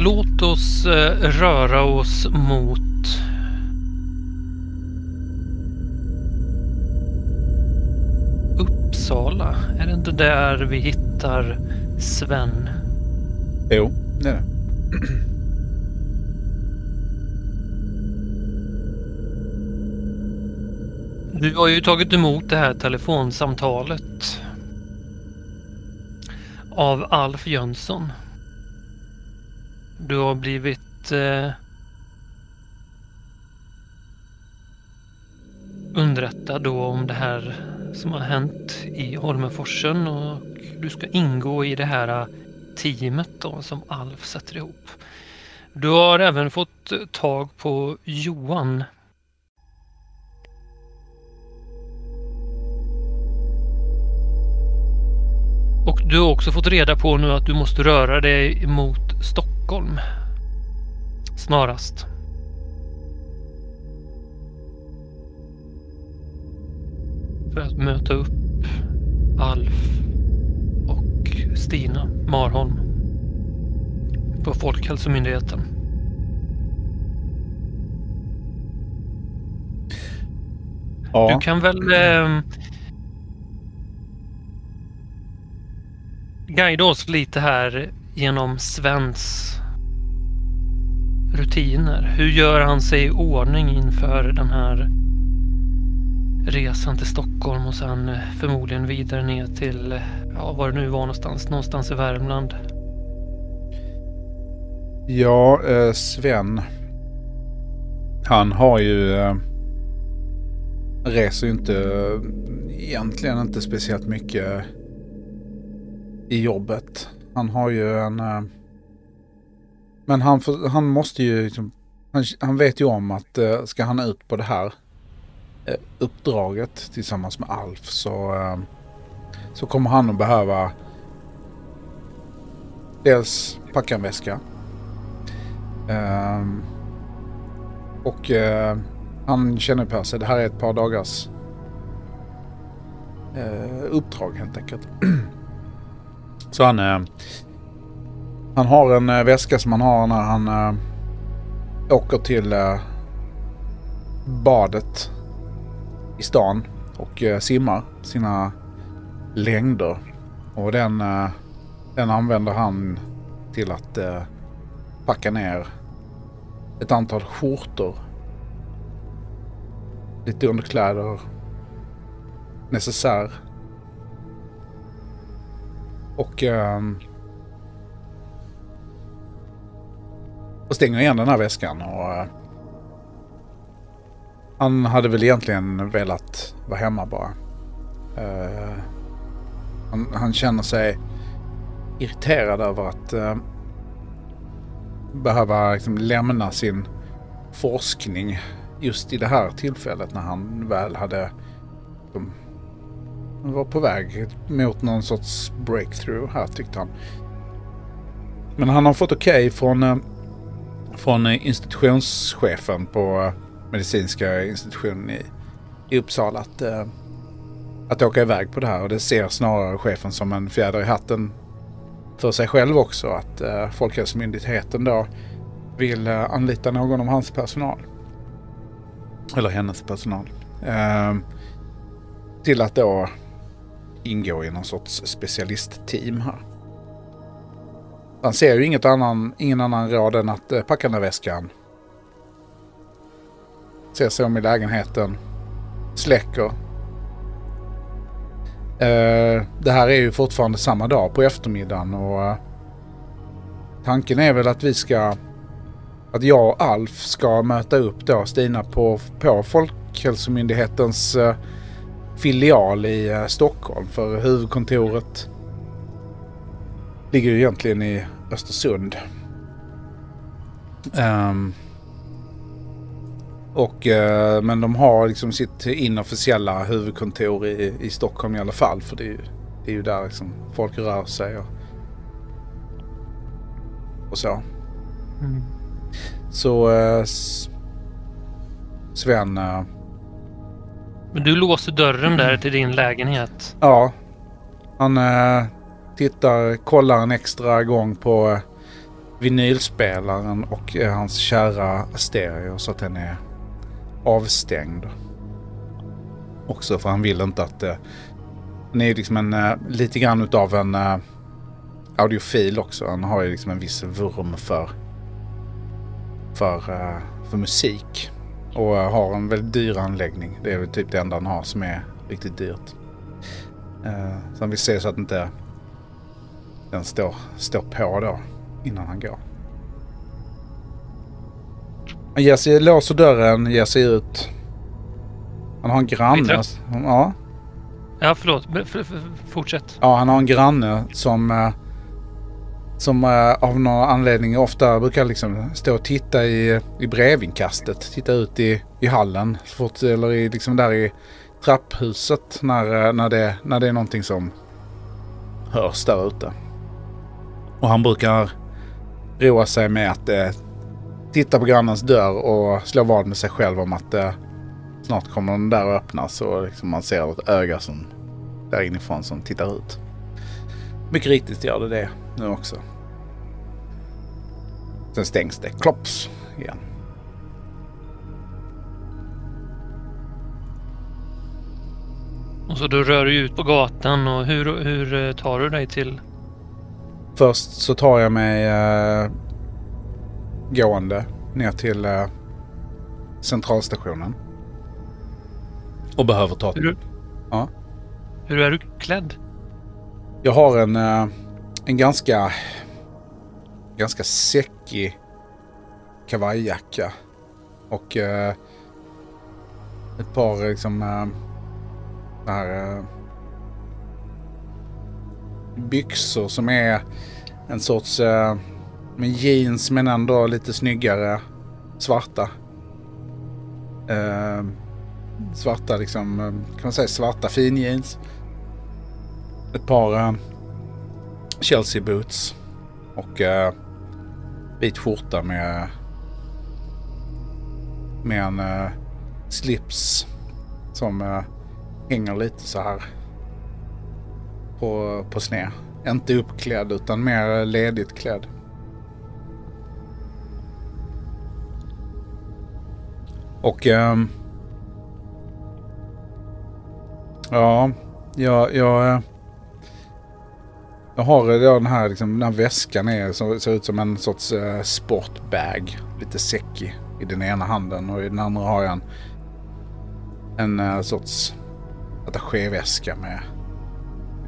låt oss eh, röra oss mot Uppsala. Är det inte där vi hittar Sven? Jo, det är det. Du har ju tagit emot det här telefonsamtalet av Alf Jönsson. Du har blivit eh, underrättad då om det här som har hänt i Holmenforsen och du ska ingå i det här eh, teamet då som Alf sätter ihop. Du har även fått eh, tag på Johan. Och du har också fått reda på nu att du måste röra dig mot Stockholm. Snarast. För att möta upp Alf och Stina Marholm på Folkhälsomyndigheten. Ja, Du kan väl eh, guida oss lite här genom Svens rutiner. Hur gör han sig i ordning inför den här resan till Stockholm och sen eh, förmodligen vidare ner till, ja var det nu var någonstans, någonstans i Värmland. ja eh, Sven. Han har ju... Eh, reser ju inte eh, egentligen inte speciellt mycket i jobbet. Han har ju en... Eh, men han, får, han måste ju... Liksom, han, han vet ju om att eh, ska han ut på det här eh, uppdraget tillsammans med Alf så, eh, så kommer han att behöva dels packa en väska. Ehm, och eh, han känner på sig, det här är ett par dagars eh, uppdrag helt enkelt. Så han, eh, han har en äh, väska som han har när han äh, åker till äh, badet i stan och simmar sina längder. Och den, den använder han till att packa ner ett antal skjortor. Lite underkläder. Necessär. Och... Ehm, och stänger igen den här väskan och... Eh, han hade väl egentligen velat vara hemma bara. Uh, han, han känner sig irriterad över att uh, behöva liksom lämna sin forskning just i det här tillfället när han väl hade liksom, var på väg mot någon sorts breakthrough här tyckte han. Men han har fått okej från, från institutionschefen på eh, medicinska institutionen i, i Uppsala att, eh, att åka iväg på det här. Och det ser snarare chefen som en fjäder i hatten för sig själv också. Att eh, Folkhälsomyndigheten då vill eh, anlita någon av hans personal. Eller hennes personal. Eh, till att då ingå i någon sorts specialistteam här. Han ser ju inget annan, ingen annan råd än att eh, packa den där väskan. Ser sig om i lägenheten. Släcker. Eh, det här är ju fortfarande samma dag på eftermiddagen och eh, tanken är väl att vi ska att jag och Alf ska möta upp då Stina på, på Folkhälsomyndighetens filial i Stockholm. För huvudkontoret ligger ju egentligen i Östersund. Ehm, och, eh, men de har liksom sitt inofficiella huvudkontor i, i Stockholm i alla fall. För det är ju, det är ju där liksom folk rör sig och, och så. Mm. Så S- Sven, eh, Men du låser dörren där till din lägenhet. ja. Han tittar, kollar en extra gång på, eh, vinylspelaren och eh, hans kära stereo så att den är avstängd. Också för han vill inte att... Eh, det. han är liksom en, lite grann utav en audiofil också. Han har ju liksom en viss vurm för, för, för musik. Och har en väldigt dyr anläggning. Det är väl typ det enda han har som är riktigt dyrt. Så han vill se så att inte den står, står på då innan han går. Sig, låser dörren, ger sig ut. Han har en granne. Ja, Ja, förlåt. F- Fortsätt. ja, han har en granne som, eh, som eh, av någon anledning ofta brukar liksom stå och titta i, i brevinkastet. Titta ut i, i hallen. Fort, eller i, liksom där i trapphuset när, eh, när, det, när det är någonting som hörs där ute. Och han brukar roa sig med att eh, titta på grannens dörr och slå vad med sig själv om att eh, snart kommer den där att öppnas och liksom man ser ett öga som där inifrån som tittar ut. Mycket riktigt gör det det nu också. Sen stängs det. Klopps! igen. Och så du rör du ut på gatan och hur, hur eh, tar du dig till... Först så tar jag mig eh, gående ner till eh, centralstationen. Och behöver ta... Hur, Ja. hur är du klädd? Jag har en, eh, en ganska, ganska säckig kavajjacka. Och eh, ett par liksom eh, det här, eh, byxor som är en sorts eh, med jeans men ändå lite snyggare svarta. Eh, svarta liksom, eh, kan man säga svarta finjeans. Ett par eh, Chelsea boots och eh, vit skjorta med med en eh, slips som eh, hänger lite så här på, på sned. Inte uppklädd utan mer ledigt klädd. Och ehm, ja, jag, jag, jag har den här, liksom, den här väskan är, som, ser ut som en sorts eh, sportbag. Lite säckig i den ena handen och i den andra har jag en, en eh, sorts attachéväska med,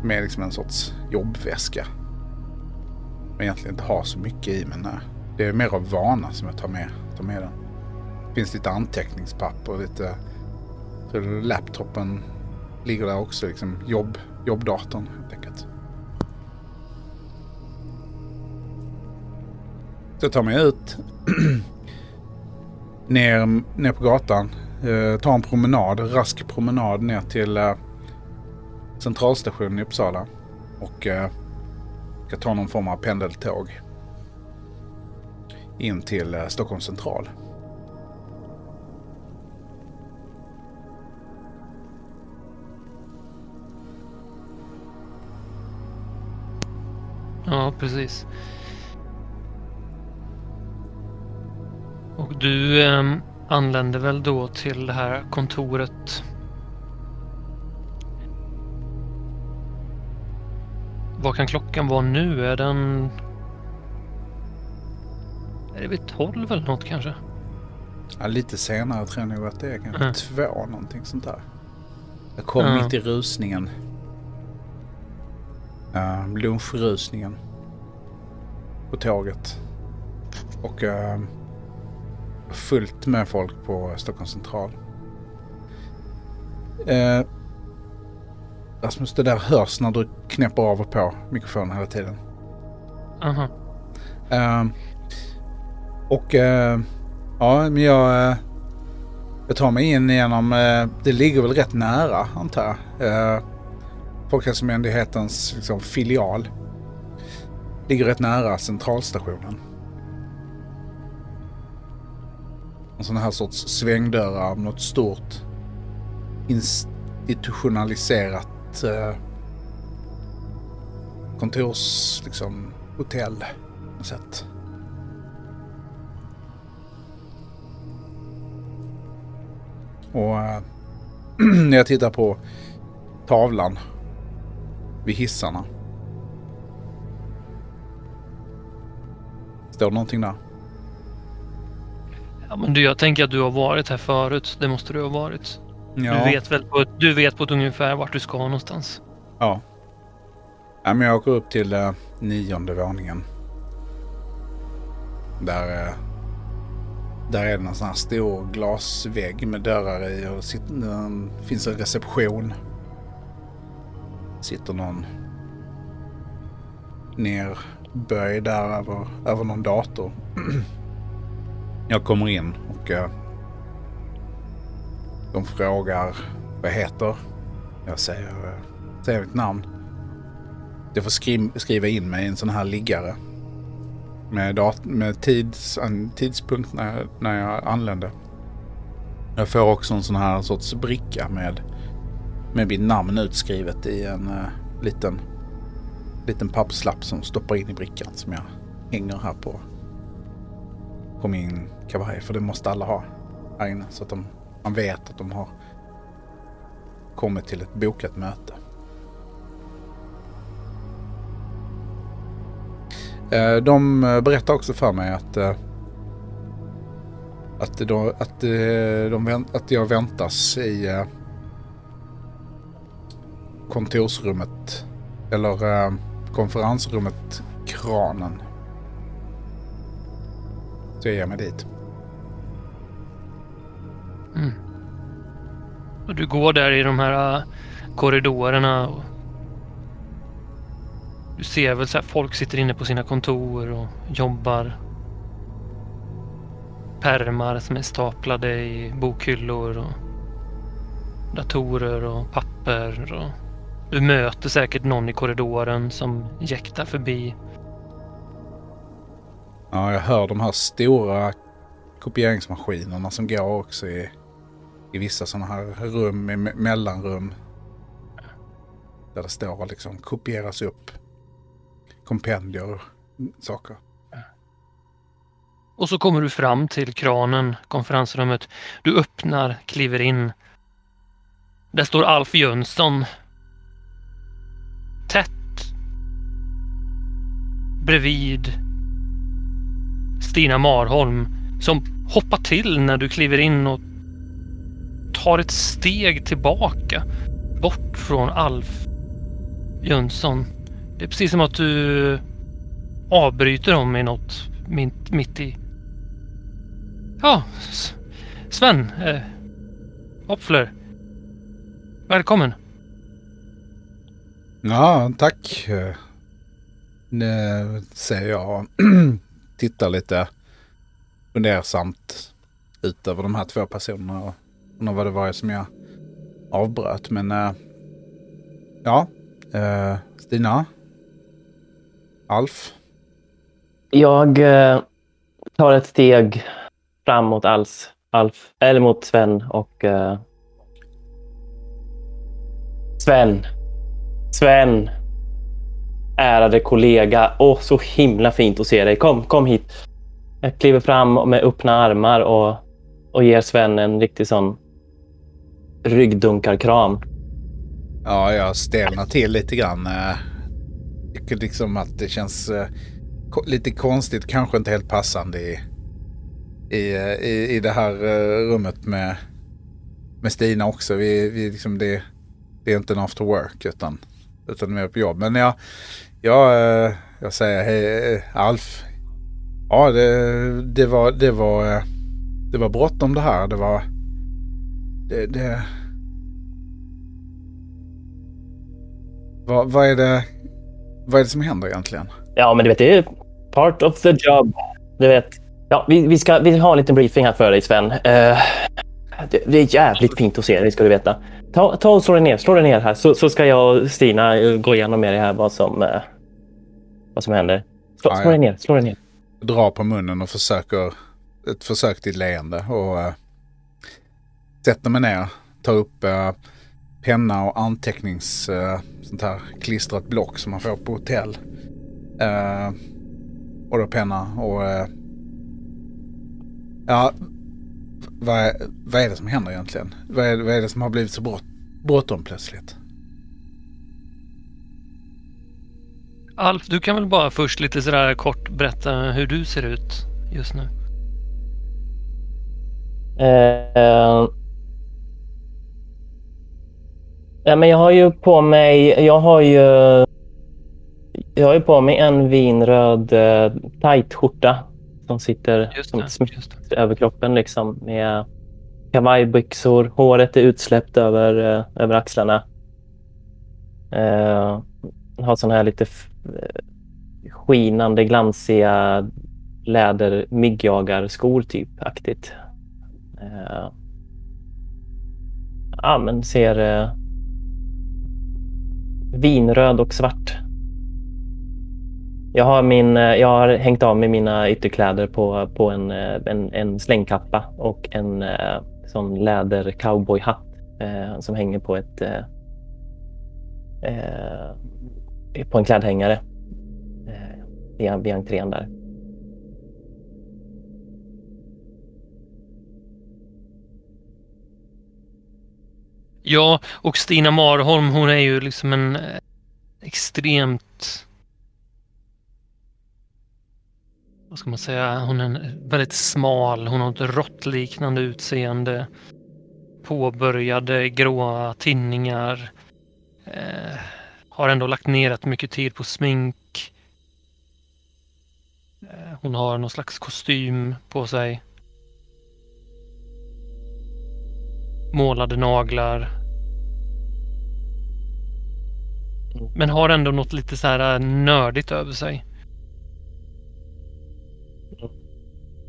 med liksom en sorts jobbväska. Men egentligen inte har så mycket i men nej. det är mer av vana som jag tar med, tar med den. Det finns lite anteckningspapper och lite... Så laptopen ligger där också, liksom jobb, jobbdatorn helt enkelt. Så jag tar mig ut ner, ner på gatan. Eh, tar en promenad, rask promenad ner till eh, centralstationen i Uppsala. Och eh, ska ta någon form av pendeltåg. In till eh, Stockholms central. Ja, precis. Och du eh, anländer väl då till det här kontoret. Vad kan klockan vara nu? Är den... Är det vid 12 eller något kanske? Ja, lite senare tror jag nog att det är. Kanske Mm. två någonting sånt där. Jag kom Ja. mitt i rusningen. Uh, lunchrusningen. På tåget. Och uh, fullt med folk på Stockholms central. Uh, Rasmus, det där hörs när du knäpper av och på mikrofonen hela tiden. Aha. Eh, och eh, ja, men jag, eh, jag tar mig in genom, eh, det ligger väl rätt nära antar jag. Uh, Folkhälsomyndighetens liksom, filial. Ligger rätt nära centralstationen. En sån här sorts svängdörrar, något stort institutionaliserat ett eh, kontors, liksom, hotell på något sätt. Och eh, när jag tittar på tavlan vid hissarna. Står det någonting där? Ja, men du, jag tänker att du har varit här förut. Det måste du ha varit. Ja. Du, vet väl på, du vet på ett ungefär vart du ska någonstans. Ja. ja men jag åker upp till eh, nionde våningen. Där, eh, där är det en sån här stor glasvägg med dörrar i och sitter, det finns en reception. Sitter någon nerböjd där över, över någon dator. jag kommer in och eh, de frågar vad jag heter. Jag säger, säger mitt namn. Jag får skri skriva in mig i en sån här liggare. Med, dat- med tids en tidspunkt när jag, när jag anlände. Jag får också en sån här sorts bricka med, med mitt namn utskrivet i en uh, liten, liten pappslapp som stoppar in i brickan som jag hänger här på, på min kavaj. För det måste alla ha här inne så att de, man vet att de har kommit till ett bokat möte. Eh, de eh, berättar också för mig att eh, att, de, att, de, att jag väntas i kontorsrummet eller konferensrummet Kranen. Så jag ger mig dit. Mm. Och du går där i de här äh, korridorerna. Och du ser väl så här, folk sitter inne på sina kontor och jobbar. Pärmar som är staplade i bokhyllor och datorer och papper. Och du möter säkert någon i korridoren som jäktar förbi. Ja, jag hör de här stora kopieringsmaskinerna som går också i, i vissa sådana här rum, i me- mellanrum. Där det står och liksom kopieras upp kompendier och saker. Och så kommer du fram till kranen, konferensrummet. Du öppnar, kliver in. Där står Alf Jönsson. Tätt. Bredvid Stina Marholm. Som hoppar till när du kliver in och tar ett steg tillbaka. Bort från Alf Jönsson. Det är precis som att du avbryter dem i något mitt, mitt i. Ja, S- Sven. Eh, Opfler. Välkommen. Ja, tack. Nu säger jag. Tittar lite fundersamt ut över de här två personerna och undrar vad det var som jag avbröt. Men eh, ja, eh, Stina, Alf. Jag eh, tar ett steg fram mot Alf, Alf eller mot Sven och eh, Sven. Sven. Ärade kollega. Åh, så himla fint att se dig. Kom, kom hit. Jag kliver fram med öppna armar och, och ger Sven en riktig sån ryggdunkarkram. Ja, jag stelnar till lite grann. Eh, tycker liksom att det känns eh, lite konstigt, kanske inte helt passande i, i, eh, i, i det här rummet med, med Stina också. Vi, vi liksom det, det är inte en after work utan, utan mer på jobb. Men jag, jag, jag säger hej Alf. Ja, det, det var, det var, det var bråttom det här. Det var, det, det, Vad, vad, är det, vad är det som händer egentligen? Ja, men du vet, det är part of the job. Du vet. Ja, vi, vi ska vi har en liten briefing här för dig, Sven. Eh, det, det är jävligt fint att se dig, ska du veta. Ta, ta och slå dig ner, slå dig ner här, så, så ska jag och Stina eh, gå igenom med dig här vad som, eh, vad som händer. Slå, Ja, slå dig ner, slå dig ner. Drar på munnen och försöker ett försök till leende och uh, sätter mig ner, tar upp eh, penna och antecknings eh, sånt här klistrat block som man får på hotell. Eh, och då penna och eh, ja, vad, är, vad är det som händer egentligen? Vad är, vad är det som har blivit så brått, bråttom plötsligt? Alf, du kan väl bara först lite sådär kort berätta hur du ser ut just nu? Ja, men jag har ju på mig, jag har ju, jag har ju på mig en vinröd eh, tight-skjorta som sitter Just som det, smitt över kroppen liksom med kavajbyxor. Håret är utsläppt över, eh, över axlarna. Eh, har såna här lite eh, skinande, glansiga läder myggjagarskor typ aktigt. Eh, ja, men ser eh, vinröd och svart. Jag har, min, eh, jag har hängt av mig mina ytterkläder på, på en, eh, en, en slängkappa och en eh, sån läder cowboyhatt eh, som hänger på ett eh, eh, på en klädhängare eh, vid, vid entrén där. Ja, och Stina Marholm hon är ju liksom en eh, extremt... Vad ska man säga? Hon är väldigt smal, hon har ett råttliknande utseende. Påbörjade gråa tinningar. Eh, har ändå lagt ner rätt mycket tid på smink. Eh, hon har någon slags kostym på sig. Målade naglar. Men har ändå något lite så här äh, nördigt över sig.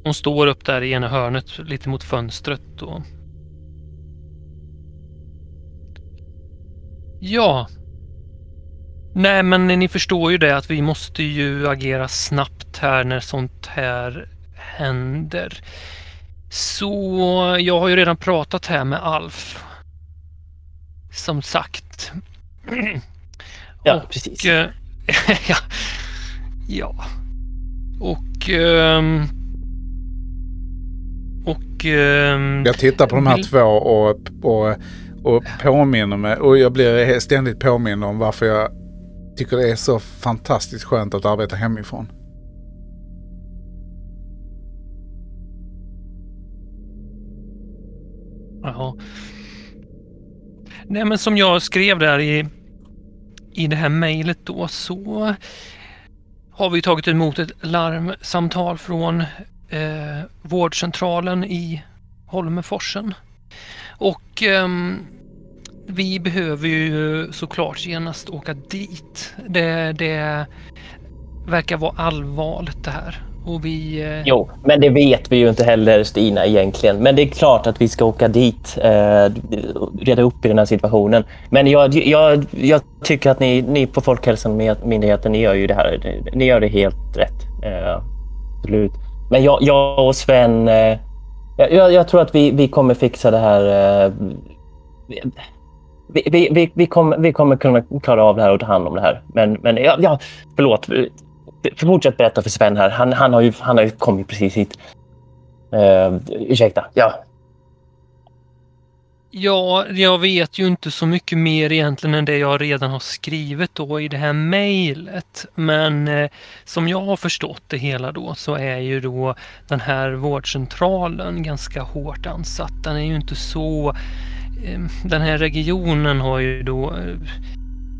Hon står upp där i ena hörnet lite mot fönstret och... Ja. Nej, men ni förstår ju det att vi måste ju agera snabbt här när sånt här händer. Så jag har ju redan pratat här med Alf. Som sagt. Ja, Och, precis. eh, ja. ja. Och... ehm, och... ehm, Jag tittar på de här vill- två och, och, och påminner mig. Och jag blir ständigt påmind om varför jag tycker det är så fantastiskt skönt att arbeta hemifrån. Jaha. Nej, men som jag skrev där i, i det här mejlet då så har vi tagit emot ett larmsamtal från eh, vårdcentralen i Holmeforsen. Och eh, vi behöver ju såklart genast åka dit. Det, det verkar vara allvarligt det här. Och vi... Eh, Jo, men det vet vi ju inte heller Stina egentligen. Men det är klart att vi ska åka dit eh, reda upp i den här situationen. Men jag, jag, jag tycker att ni, ni på Folkhälsomyndigheten, ni gör ju det här. Ni gör det helt rätt. Eh, absolut. Men jag, jag och Sven, eh, jag, jag tror att vi, vi kommer fixa det här. Eh, vi, vi, vi, vi, kommer, vi kommer kunna klara av det här och ta hand om det här. Men, men ja, ja, förlåt. Fortsätt berätta för Sven här. Han, han, har, ju, han har ju kommit precis hit. Uh, ursäkta. Ja. Ja, jag vet ju inte så mycket mer egentligen än det jag redan har skrivit då i det här mejlet. Men eh, som jag har förstått det hela då så är ju då den här vårdcentralen ganska hårt ansatt. Den är ju inte så... Eh, den här regionen har ju då... Eh,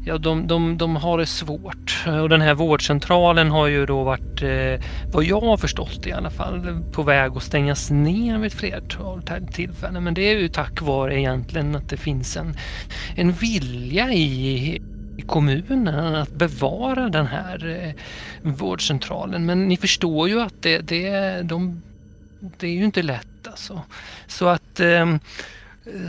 ja, de, de, de har det svårt. Och den här vårdcentralen har ju då varit, eh, vad jag har förstått i alla fall, på väg att stängas ner vid ett flertal tillfällen. Men det är ju tack vare egentligen att det finns en, en vilja i, i kommunen att bevara den här eh, vårdcentralen. Men ni förstår ju att det, det, de, det är ju inte lätt alltså. Så att ehm,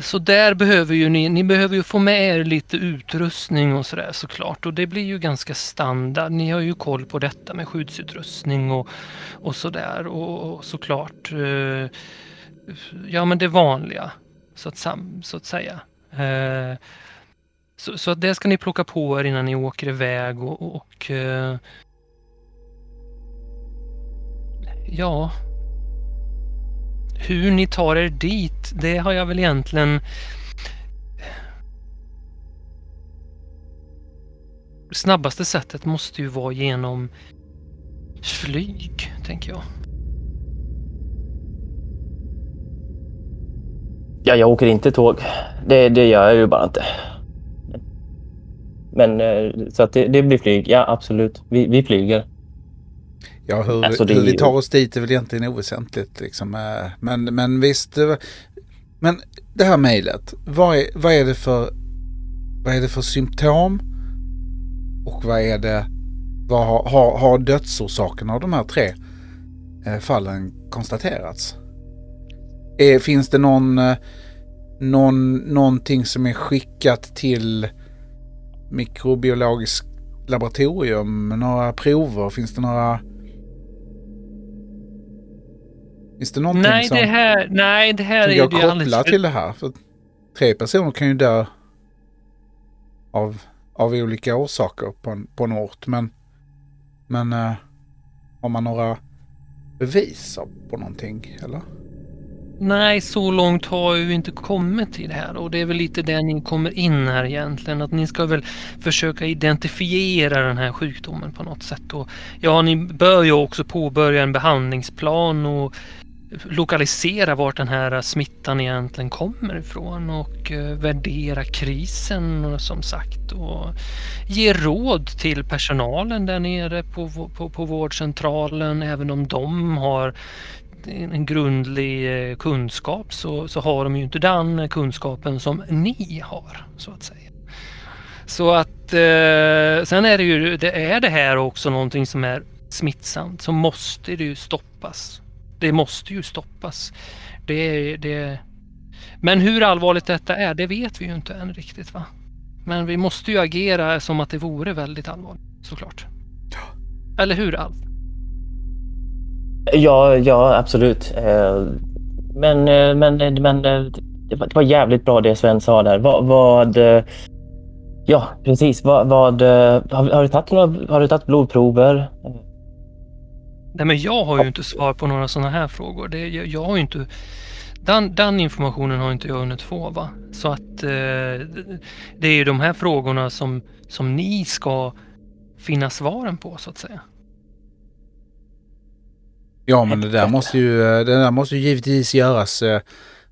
så där behöver ju ni, ni behöver ju få med er lite utrustning och sådär såklart. Och det blir ju ganska standard. Ni har ju koll på detta med skyddsutrustning och, och sådär. Och, och såklart, eh, ja men det vanliga så att, sam, så att säga. Eh, så, så att det ska ni plocka på er innan ni åker iväg och, och eh, ja hur ni tar er dit, det har jag väl egentligen... Snabbaste sättet måste ju vara genom flyg, tänker jag. Ja, jag åker inte tåg. Det, det gör jag ju bara inte. Men eh, så att det, det blir flyg. Ja, absolut. Vi, vi flyger. Ja, hur, Alltså, hur vi tar oss dit är väl egentligen oväsentligt. Liksom. eh, Men, men visst. Men det här mejlet. Vad är, vad, är det för, vad är det för symptom? Och vad är det? Vad har, har, har dödsorsaken av de här tre eh, fallen konstaterats? Är, finns det någon, eh, någon, någonting som är skickat till mikrobiologiskt laboratorium? Några prover? Finns det några... Finns det någonting Nej, som, det här, nej, det här är går ju att alldeles till det här? För tre personer kan ju dö av, av olika orsaker på en, på en ort. Men, men eh, har man några bevis på någonting? Eller? Nej, så långt har ju inte kommit i det här och det är väl lite där ni kommer in här egentligen. Att ni ska väl försöka identifiera den här sjukdomen på något sätt. Och ja, ni bör ju också påbörja en behandlingsplan och lokalisera vart den här smittan egentligen kommer ifrån och eh, värdera krisen och som sagt och ge råd till personalen där nere på, på, på vårdcentralen även om de har en grundlig eh, kunskap så, så har de ju inte den kunskapen som ni har så att säga. Så att eh, sen är det ju, det är det här också någonting som är smittsamt så måste det ju stoppas. Det måste ju stoppas. Det, det, men hur allvarligt detta är, det vet vi ju inte än riktigt va. Men vi måste ju agera som att det vore väldigt allvarligt såklart. Eller hur Alf? Ja, ja absolut. Eh, men, eh, men, eh, men det var, jävligt bra det Sven sa där. Vad... vad ja, precis. Vad, vad, har, har, du tagit några, har du tagit blodprover? Nej, men jag har ju inte svar på några sådana här frågor. Det, jag, jag har inte... Den, den informationen har inte jag hunnit få. Va? Så att eh, det är ju de här frågorna som, som ni ska finna svaren på så att säga. Ja, men det där måste ju, det där måste ju givetvis göras eh,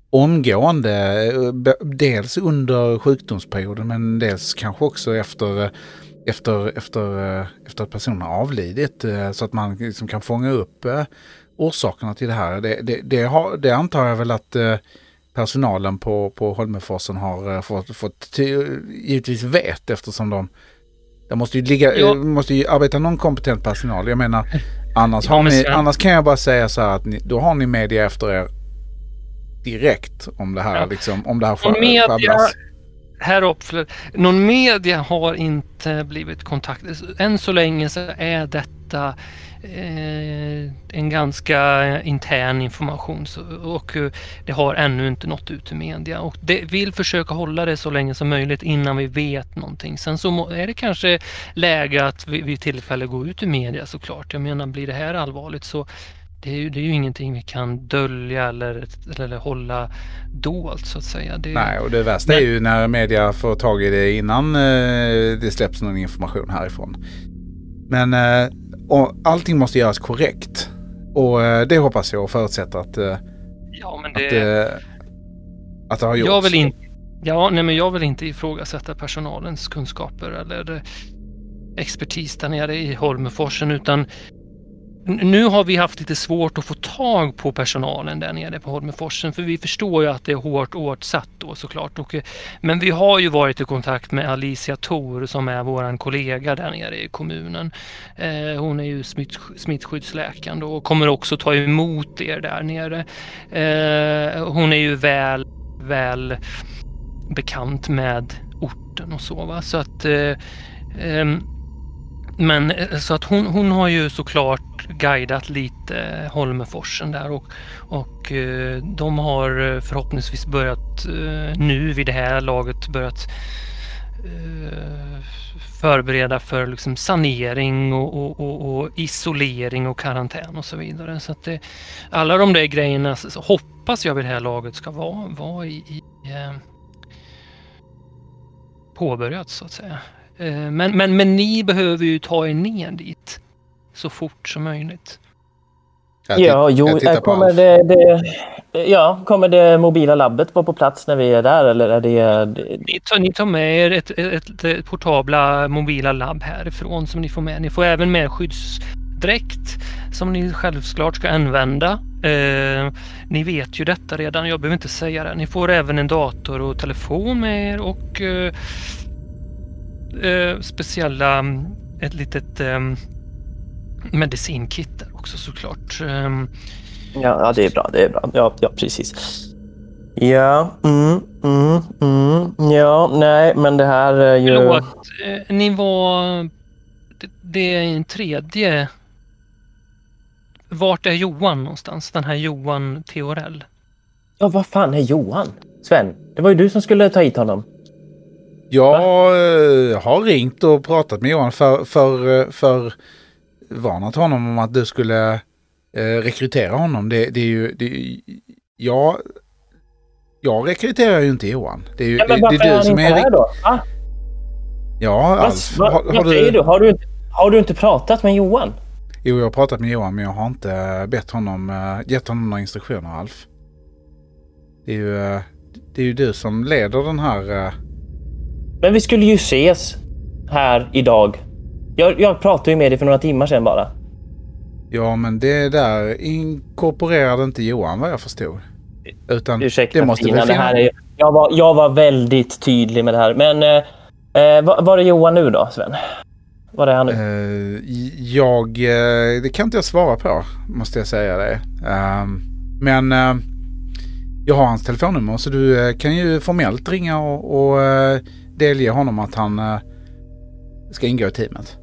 omgående. eh, Dels under sjukdomsperioden men dels kanske också efter, eh, efter, efter, eh, efter att personen har avlidit. eh, Så att man liksom kan fånga upp eh, orsakerna till det här. Det, det, det, har, det antar jag väl att personalen på, på Holmeforsen har fått, fått givetvis vet eftersom de det måste ju, ligga, Ja. måste ju arbeta någon kompetent personal. Jag menar, annars, Ja, ni, annars kan jag bara säga så här att ni, då har ni media efter er direkt om det här, Ja. liksom, om det här media, herr Opfler, någon media har inte blivit kontaktad. Än så länge så är detta eh, en ganska intern information så, och eh, det har ännu inte nått ut till media. Och det vill försöka hålla det så länge som möjligt innan vi vet någonting. Sen så är det kanske läge att vid, vid tillfälle gå ut i media såklart. Jag menar blir det här allvarligt så det är, ju, det är ju ingenting vi kan dölja eller, eller hålla dolt så att säga. Det, Nej, och det värsta är ju när media får tag i det innan eh, det släpps någon information härifrån. Men eh, och allting måste göras korrekt. Och eh, det hoppas jag och förutsätter att, eh, Ja, men att, det... eh, att det har gjorts. jag vill inte... Ja, nej, men jag vill inte ifrågasätta personalens kunskaper eller eh, expertis där nere i Holmeforsen utan nu har vi haft lite svårt att få tag på personalen där nere på Holmeforsen för vi förstår ju att det är hårt åtsatt då såklart. Och, men vi har ju varit i kontakt med Alicia Thor som är våran kollega där nere i kommunen. Eh, hon är ju smitt, smittskyddsläkaren då och kommer också ta emot er där nere. Eh, hon är ju väl, väl bekant med orten och så va. Så att eh, ehm, men eh, så att hon, hon har ju såklart guidat lite Holmeforsen där och, och eh, de har eh, förhoppningsvis börjat nu vid det här laget börjat förbereda för liksom sanering och, och, och, och isolering och karantän och så vidare. Så att det, alla de där grejerna hoppas jag vid det här laget ska vara, vara i, i påbörjat så att säga. Eh, men, men, men ni behöver ju ta er ner dit så fort som möjligt. Ja, jo, eh, kommer det, det, ja, kommer det mobila labbet vara på plats när vi är där eller är det... det Ni tar, ni tar med er ett, ett, ett portabla mobila labb härifrån som ni får med. Ni får även med skyddsdräkt som ni självklart ska använda. Eh, ni vet ju detta redan, jag behöver inte säga det. Ni får även en dator och telefon med er och eh, eh, speciella, mm, ett litet eh, medicinkit där också såklart. Eh, ja, det är bra. Det är bra. Ja, ja precis. Ja, mm, mm, mm, ja, nej, men det här är ju... Förlåt, eh, ni var... Det, det är en tredje... Vart är Johan någonstans? Den här Johan Theorell. Ja, vad fan är Johan? Sven, det var ju du som skulle ta hit honom. Jag eh, har ringt och pratat med Johan för, för, eh, för varnat honom om att du skulle eh, rekrytera honom. Det, det är ju... Det, är jag, jag rekryterar ju inte Johan. Det är ju Ja, men det, varför det är är du han som inte är... här då? Ah, Ja, vad, Alf. vad, Har, har du... du? Har du, inte, har du inte pratat med Johan? Jo, jag har pratat med Johan men jag har inte bett honom, gett honom några instruktioner Alf. Det är ju, det är ju du som leder den här... Men vi skulle ju ses här idag. Jag, jag pratade ju med dig för några timmar sedan bara. Ja, men det där inkorporerade inte Johan vad jag förstod. Utan Ursäkta det måste Stina, väl det här är, jag, var, jag var väldigt tydlig med det här. Men eh, eh, var, var är Johan nu då, Sven? Var är han nu? Eh, jag... eh, det kan inte jag svara på, måste jag säga det. Ehm, men eh, jag har hans telefonnummer så du kan ju formellt ringa och, och delge honom att han eh, ska ingå i teamet.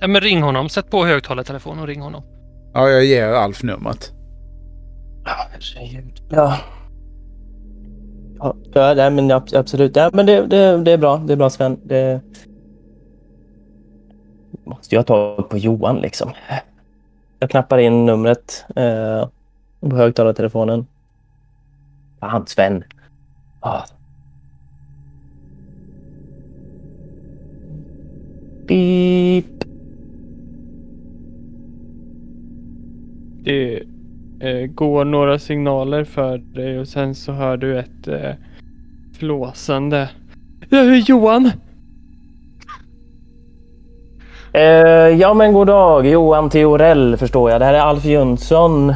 Ja, men ring honom. Sätt på högtalartelefon och ring honom. Ja, jag ger Alf numret. Ja. Ja, ja nej, men ab- absolut. Ja, men det, det, det är bra. Det är bra, Sven. Det... Måste jag ta på Johan liksom? Jag knappar in numret eh, på högtalartelefonen. Fan, Sven. Ah. Beep. Det eh, går några signaler för dig och sen så hör du ett eh, flåsande. Eh, Johan! Eh, ja, men god dag. Johan Theorell förstår jag. Det här är Alf Jönsson.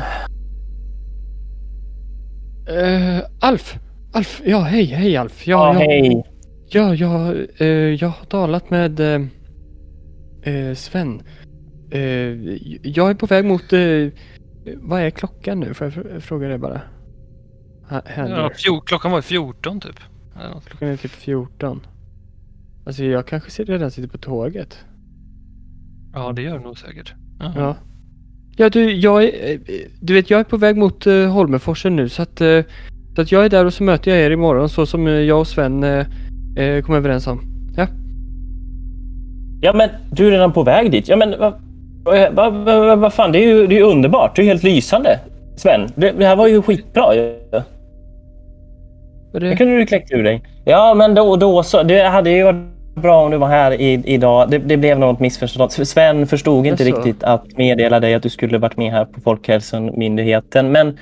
Eh, Alf! Alf! Ja, hej, hej Alf! Ja, Ja, ja, hej. ja, ja eh, jag har talat med eh, Sven. Eh, jag är på väg mot... Eh, vad är klockan nu? Får jag fr- fråga det bara? Här Ja, fjol, klockan var 14 typ. Klockan är typ 14. Alltså jag kanske ser- redan sitter på tåget. Ja, det gör det nog säkert. Jaha. Ja. Ja du, jag är, du vet jag är på väg mot uh, Holmenforsen nu så att, eh, så att jag är där och så möter jag er imorgon så som eh, jag och Sven uh, kom överens om. Ja. Men du är redan på väg dit. Ja, men vad va, va, va, va fan, det är ju det är underbart. Det är ju helt lysande. Sven, det, det här var ju skitbra. Det det, kunde du kläckt ur dig. Ja, men då, då så. Det hade ju varit bra om du var här i, idag. Det, det blev något missförstånd. Sven förstod inte riktigt att meddela dig att du skulle varit med här på Folkhälsomyndigheten. Men,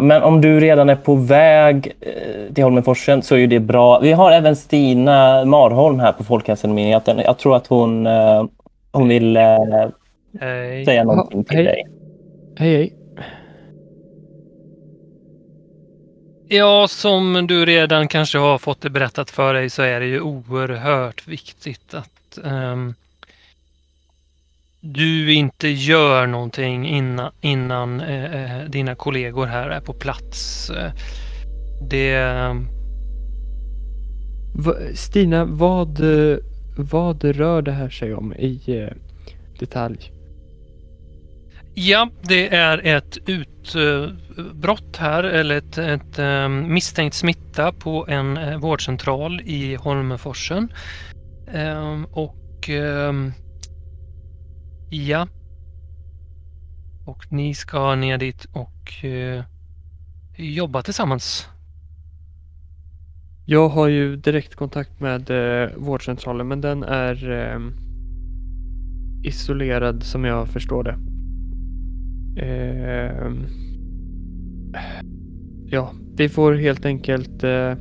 men om du redan är på väg eh, till Holmenforsen så är ju det bra. Vi har även Stina Marholm här på Folkhälsomyndigheten. Jag tror att hon, eh, hon vill eh, Hej. säga någonting till hej. dig. hej hej. Ja, som du redan kanske har fått det berättat för dig så är det ju oerhört viktigt att ehm, du inte gör någonting innan, innan eh, eh, dina kollegor här är på plats. Eh, Det... Va, Stina, vad, eh, vad rör det här sig om i eh, detalj? Ja, det är ett utbrott här eller ett, ett eh, misstänkt smitta på en vårdcentral i Holmenforsen. Och ja. Och ni ska ner dit och eh, jobba tillsammans. Jag har ju direktkontakt med eh, vårdcentralen men den är eh, isolerad som jag förstår det. Eh, ja, vi får helt enkelt eh,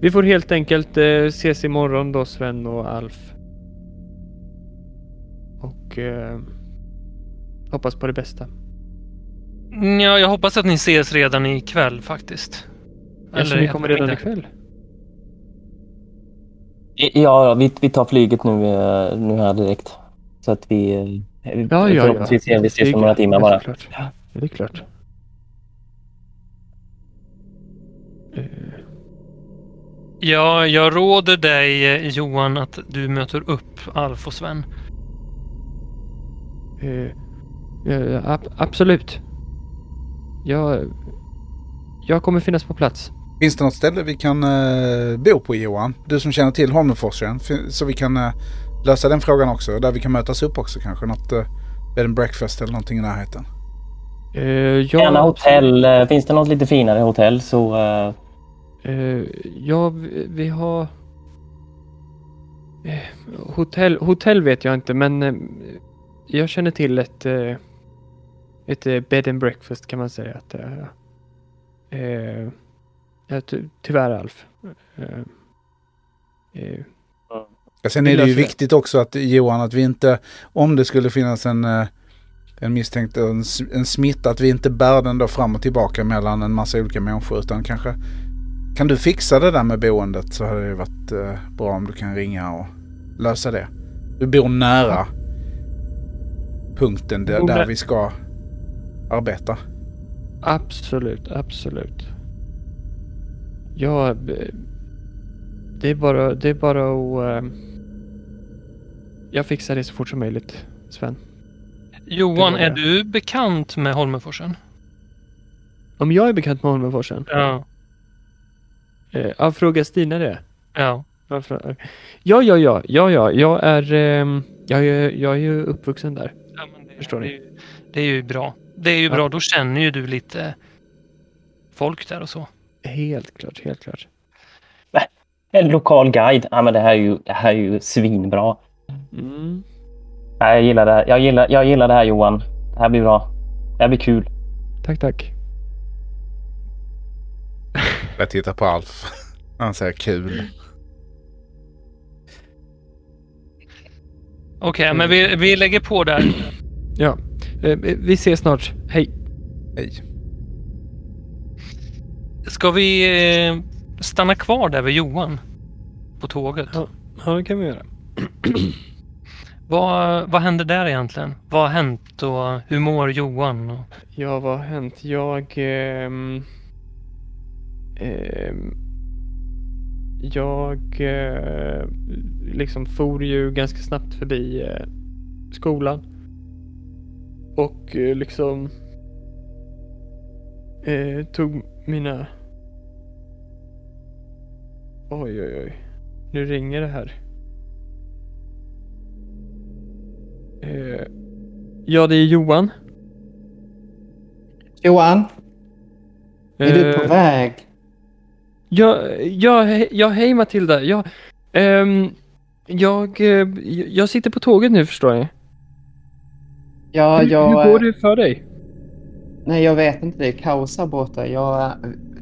vi får helt enkelt eh, ses imorgon då Sven och Alf. Och eh, hoppas på det bästa. Ja, jag hoppas att ni ses redan ikväll faktiskt. Eller ni i kommer redan ikväll? Ja, vi, vi tar flyget nu, eh, nu här direkt. Så att vi... eh, Ja, ja, ja. förhoppningsvis vi ses om några timmar bara. såklart. Det är klart. Ja, jag råder dig eh, Johan att du möter upp Alf och Sven. Eh, ab- absolut. Jag, jag kommer finnas på plats. Finns det något ställe vi kan eh, bo på Johan? Du som känner till Holmenforsen. Så vi kan eh, lösa den frågan också. Där vi kan mötas upp också kanske. Något eh, bed and breakfast eller någonting i närheten. Eh, jag, Gärna hotell. Finns det något lite finare hotell så... ja, vi, vi har... Hotell, hotell vet jag inte, men jag känner till ett, eh, ett eh, bed and breakfast kan man säga att det är. Eh, ja, ty, tyvärr Alf. Eh, Ja, sen är det ju viktigt också att Johan att vi inte, om det skulle finnas en, en misstänkt en, en smitta, att vi inte bär den då fram och tillbaka mellan en massa olika människor utan kanske kan du fixa det där med boendet så hade det varit eh, bra om du kan ringa och lösa det. Du bor nära punkten där, där vi ska arbeta. absolut, absolut. Ja, eh, det är bara, det är bara att... Eh, jag fixar det så fort som möjligt, Sven. Johan, är du bekant med Holmenforsen? Om jag är bekant med Holmenforsen? Ja. Eh, ja, fråga Stina det. Ja. Varför? Ja, ja, ja, ja, ja, jag är, ehm, jag är, jag är ju uppvuxen där. Förstår ni? Det, är ju- det är ju bra. Det är ju Ja. bra. Då känner ju du lite folk där och så. Helt klart, helt klart. En lokal guide. Ja, men det här är ju, det här är ju svinbra. Mm. Ja, Jag gillar det här. Jag gillar, jag gillar det här Johan. Det här blir bra. Det här blir kul. Tack, tack. Jag tittar på Alf. Han säger kul. Okej, men vi, vi lägger på där. Ja, eh, vi ses snart. Hej. Hej. Ska vi eh, stanna kvar där vid Johan? På tåget? Ja. Ja, det kan vi göra. Vad, vad händer där egentligen? Vad har hänt och hur mår Johan? Och... Ja, vad har hänt? Jag... ehm, ehm, jag eh, liksom for ju ganska snabbt förbi eh, skolan. Och eh, liksom eh, tog mina... Oj, oj, oj. Nu ringer det här. Eh, ja, det är Johan. Johan, är du på Eh, väg? Ja, ja, he- ja hej Matilda. Ja, ehm, jag, eh, jag sitter på tåget nu förstår ni. Ja, jag... hur går det för dig? Nej, jag vet inte. Det är kaos här borta. Jag,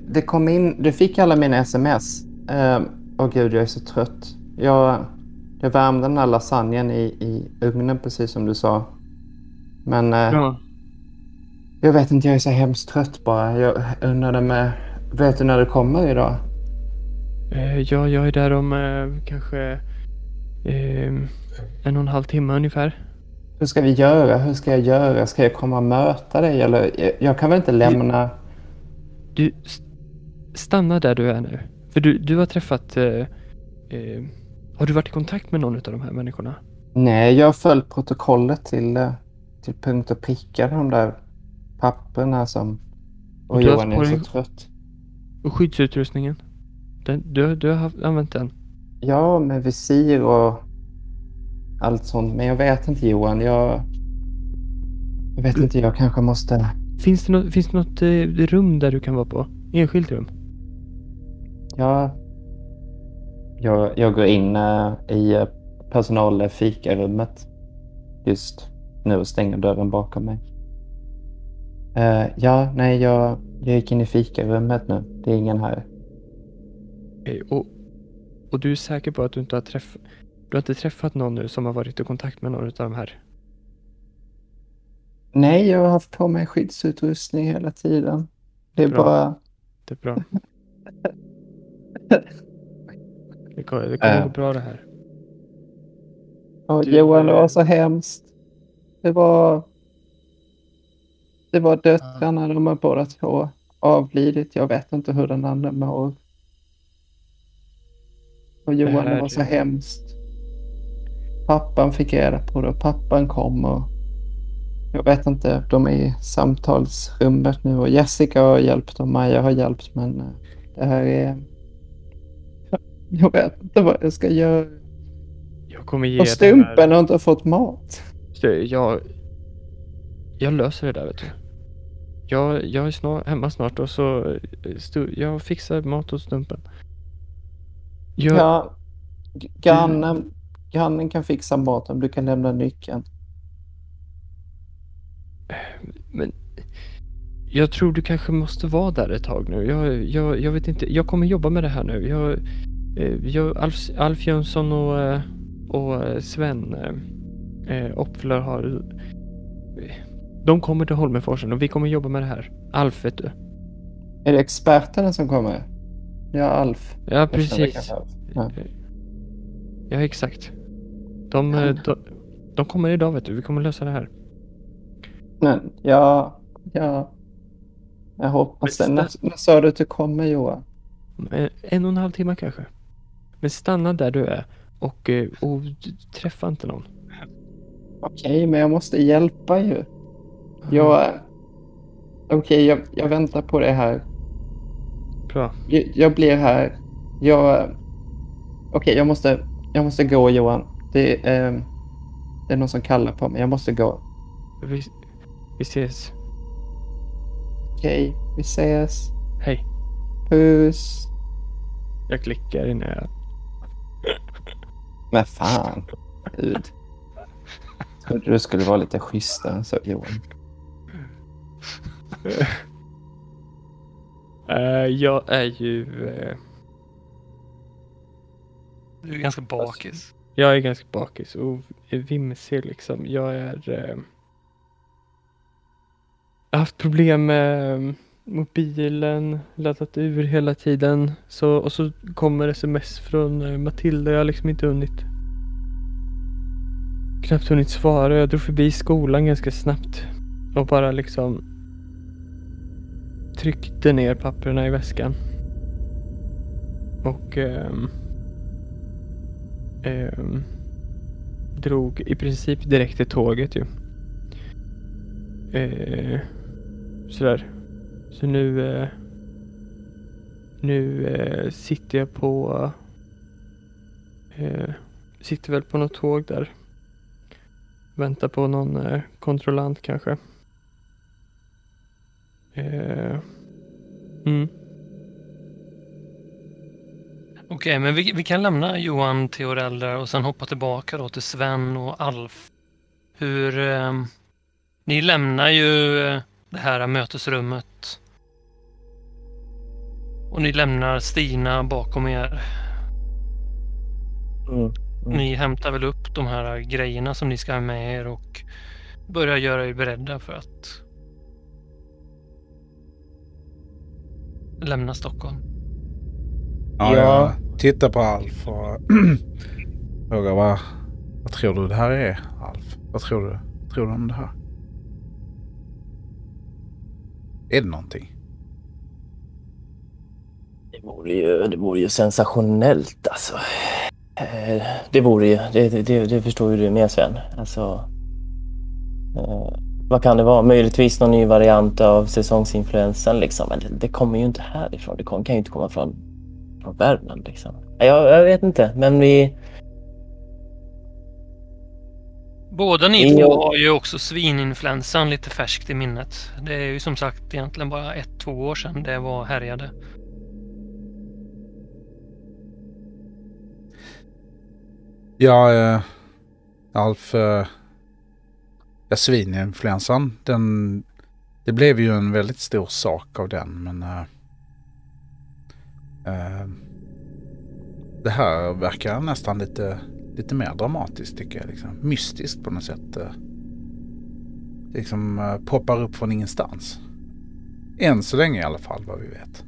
det kom in... Du fick alla mina sms. Uh, Åh gud, jag är så trött. Jag, jag värmde den här lasagnen i, i ugnen precis som du sa. Men eh, Ja. jag vet inte, jag är så hemskt trött bara. Jag undrade med... Vet du när du kommer idag? Eh, ja, jag är där om eh, kanske ehm, en och en halv timme ungefär. Hur ska vi göra? Hur ska jag göra? Ska jag komma och möta dig? Eller, jag, kan väl inte lämna... Du, st- stanna där du är nu. För du, du har träffat... Eh, eh, har du varit i kontakt med någon av de här människorna? Nej, jag har följt protokollet till, eh, till punkt och pricka de där papperna som... Och Och du har Johan är så sparing- trött. Och skyddsutrustningen? Den, du, du har haft, använt den? Ja, med visir och allt sånt. Men jag vet inte Johan. Jag, jag vet inte, jag kanske måste finns det något, finns det något eh, rum där du kan vara på? Enskilt rum? Ja. Jag, jag går in eh, i uh, personalfikarummet just nu och stänger dörren bakom mig. Eh, ja, nej, jag, jag gick in i fikarummet nu. Det är ingen här. Eh, Och, och du är säker på att du inte har träffat... Du har inte träffat någon nu som har varit i kontakt med någon av de här? Nej, jag har haft på mig skyddsutrustning hela tiden. Det är Bra. bara... Det är bra. Det kommer, det kommer Äh. gå bra det här. Ja, Du, Johan, det var så hemskt. Det var... Det var döttrarna, de har båda två avlidit. Jag vet inte hur den andra mår. Och Johan, det, här var så hemskt. Pappan fick reda på det och pappan kom och... Jag vet inte, de är i samtalsrummet nu och Jessica har hjälpt och Maja har hjälpt men eh, det här är... Jag vet inte vad jag ska göra. Jag kommer ge Och Stumpen har inte fått mat. Jag... Jag löser det där vet du. Jag, jag är snart, hemma snart och så... eh, Stu, jag fixar mat åt Stumpen. Jag, Ja, grannen, grannen kan fixa maten. Du kan lämna nyckeln. Men jag tror du kanske måste vara där ett tag nu. Jag, jag, jag vet inte. Jag kommer jobba med det här nu. Jag, eh, jag, Alf, Alf Jönsson och, eh, och eh, Sven eh, Opfler har... De kommer till Holmenforsen och vi kommer jobba med det här. Alf vet du. Är det experterna som kommer? Ja, Alf. Ja precis. Ja. Ja exakt. De, eh, de, de kommer idag vet du. Vi kommer lösa det här. Men, ja, ja. Jag hoppas det. När, när sa du att du kommer Johan? Eh, En och en halv timme kanske. Men stanna där du är och, eh, och träffa inte någon. Okej, men jag måste hjälpa ju. Jag... Okej, jag, jag väntar på det här. Bra. Jag, jag blir här. Jag... Okej, jag måste... Jag måste gå Johan. Det, är, eh, det är någon som kallar på mig. Jag måste gå. Vi, vi ses. Okej, vi ses. Hej. Puss. Jag klickar innan jag... Men fan. Gud. Trodde du skulle vara lite schysstare så Johan. Eh, jag är ju... eh, Du är ganska bakis jag är ganska bakis och vimsig liksom. Jag är... eh, jag har haft problem med eh, mobilen, laddat ur hela tiden. Så, och så kommer sms från eh, Matilda. Jag har liksom inte hunnit knappt hunnit svara. Jag drog förbi skolan ganska snabbt och bara liksom tryckte ner papperna i väskan. Och eh, eh, drog i princip direkt till tåget ju. Eh, sådär. Så nu eh, nu eh, sitter jag på eh, sitter väl på något tåg där. Väntar på någon eh, kontrollant kanske. Eh, mm. Okej, men vi, vi kan lämna Johan Theorell där och sen hoppa tillbaka då till Sven och Alf. Hur... Eh, ni lämnar ju eh, det här mötesrummet. Och ni lämnar Stina bakom er. Mm. Mm. Ni hämtar väl upp de här grejerna som ni ska ha med er och börjar göra er beredda för att lämna Stockholm. Ja, Ja. jag tittar på Alf och frågar vad, vad tror du det här är Alf? Vad tror du, tror du om det här? Är det någonting? Det vore ju, det vore ju sensationellt alltså. Eh, Det vore ju, det, det, det förstår ju du med Sven. Alltså, eh, vad kan det vara? Möjligtvis någon ny variant av säsongsinfluensan liksom. Men det, det kommer ju inte härifrån. Det kan ju inte komma från, från Värmland liksom. Jag, jag vet inte, men vi... Båda ni två har ju också svininfluensan lite färskt i minnet. Det är ju som sagt egentligen bara ett, två år sedan det var härjade. Ja, eh, Alf, eh, ja, svininfluensan, den, det blev ju en väldigt stor sak av den, men eh, det här verkar nästan lite, lite mer dramatiskt tycker jag. Liksom. Mystiskt på något sätt. Eh, det liksom eh, poppar upp från ingenstans. Än så länge i alla fall vad vi vet.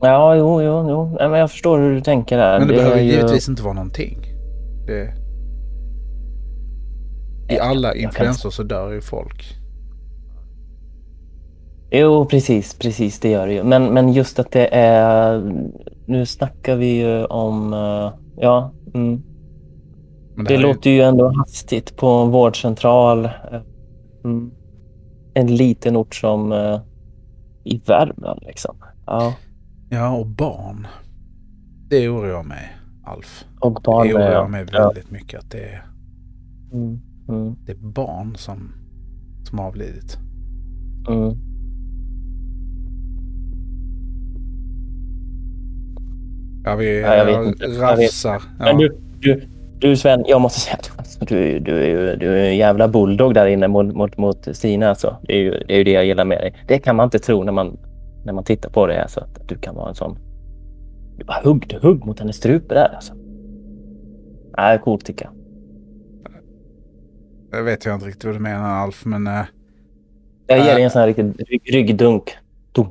Ja, jo, jo, jo. Men jag förstår hur du tänker där. Men det, är behöver ju- givetvis inte vara någonting. Det... I alla influensor så dör ju folk. Jo, precis, precis, det gör det ju. Men, men just att det är... Nu snackar vi ju om... eh, Ja, mm. Men det här är- låter ju ändå hastigt på en vårdcentral. eh, Mm. En liten ort som eh, i Värmland liksom. Ja, Ja, och barn. Det oroar mig, Alf. och barn det med, oroar ja. mig Ja. väldigt mycket att det är, Mm. Mm. det är barn som, som har avlidit. Mm. Ja, vi Ja, jag vet inte. Rafsar. Ja. Men du, du, du Sven, jag måste säga att alltså, du, du, du är en jävla bulldog där inne mot, mot, mot Stina. Alltså. Det, är ju, det är ju det jag gillar med dig. Det kan man inte tro när man, när man tittar på dig. Alltså, att du kan vara en sån... Du bara hugg, hugg mot hennes strupe där. Alltså. Nej, coolt tycker jag. Jag vet jag inte riktigt vad du menar, Alf, men eh, Jag ger Äh. dig en sån här riktig rygg, ryggdunk. Dum.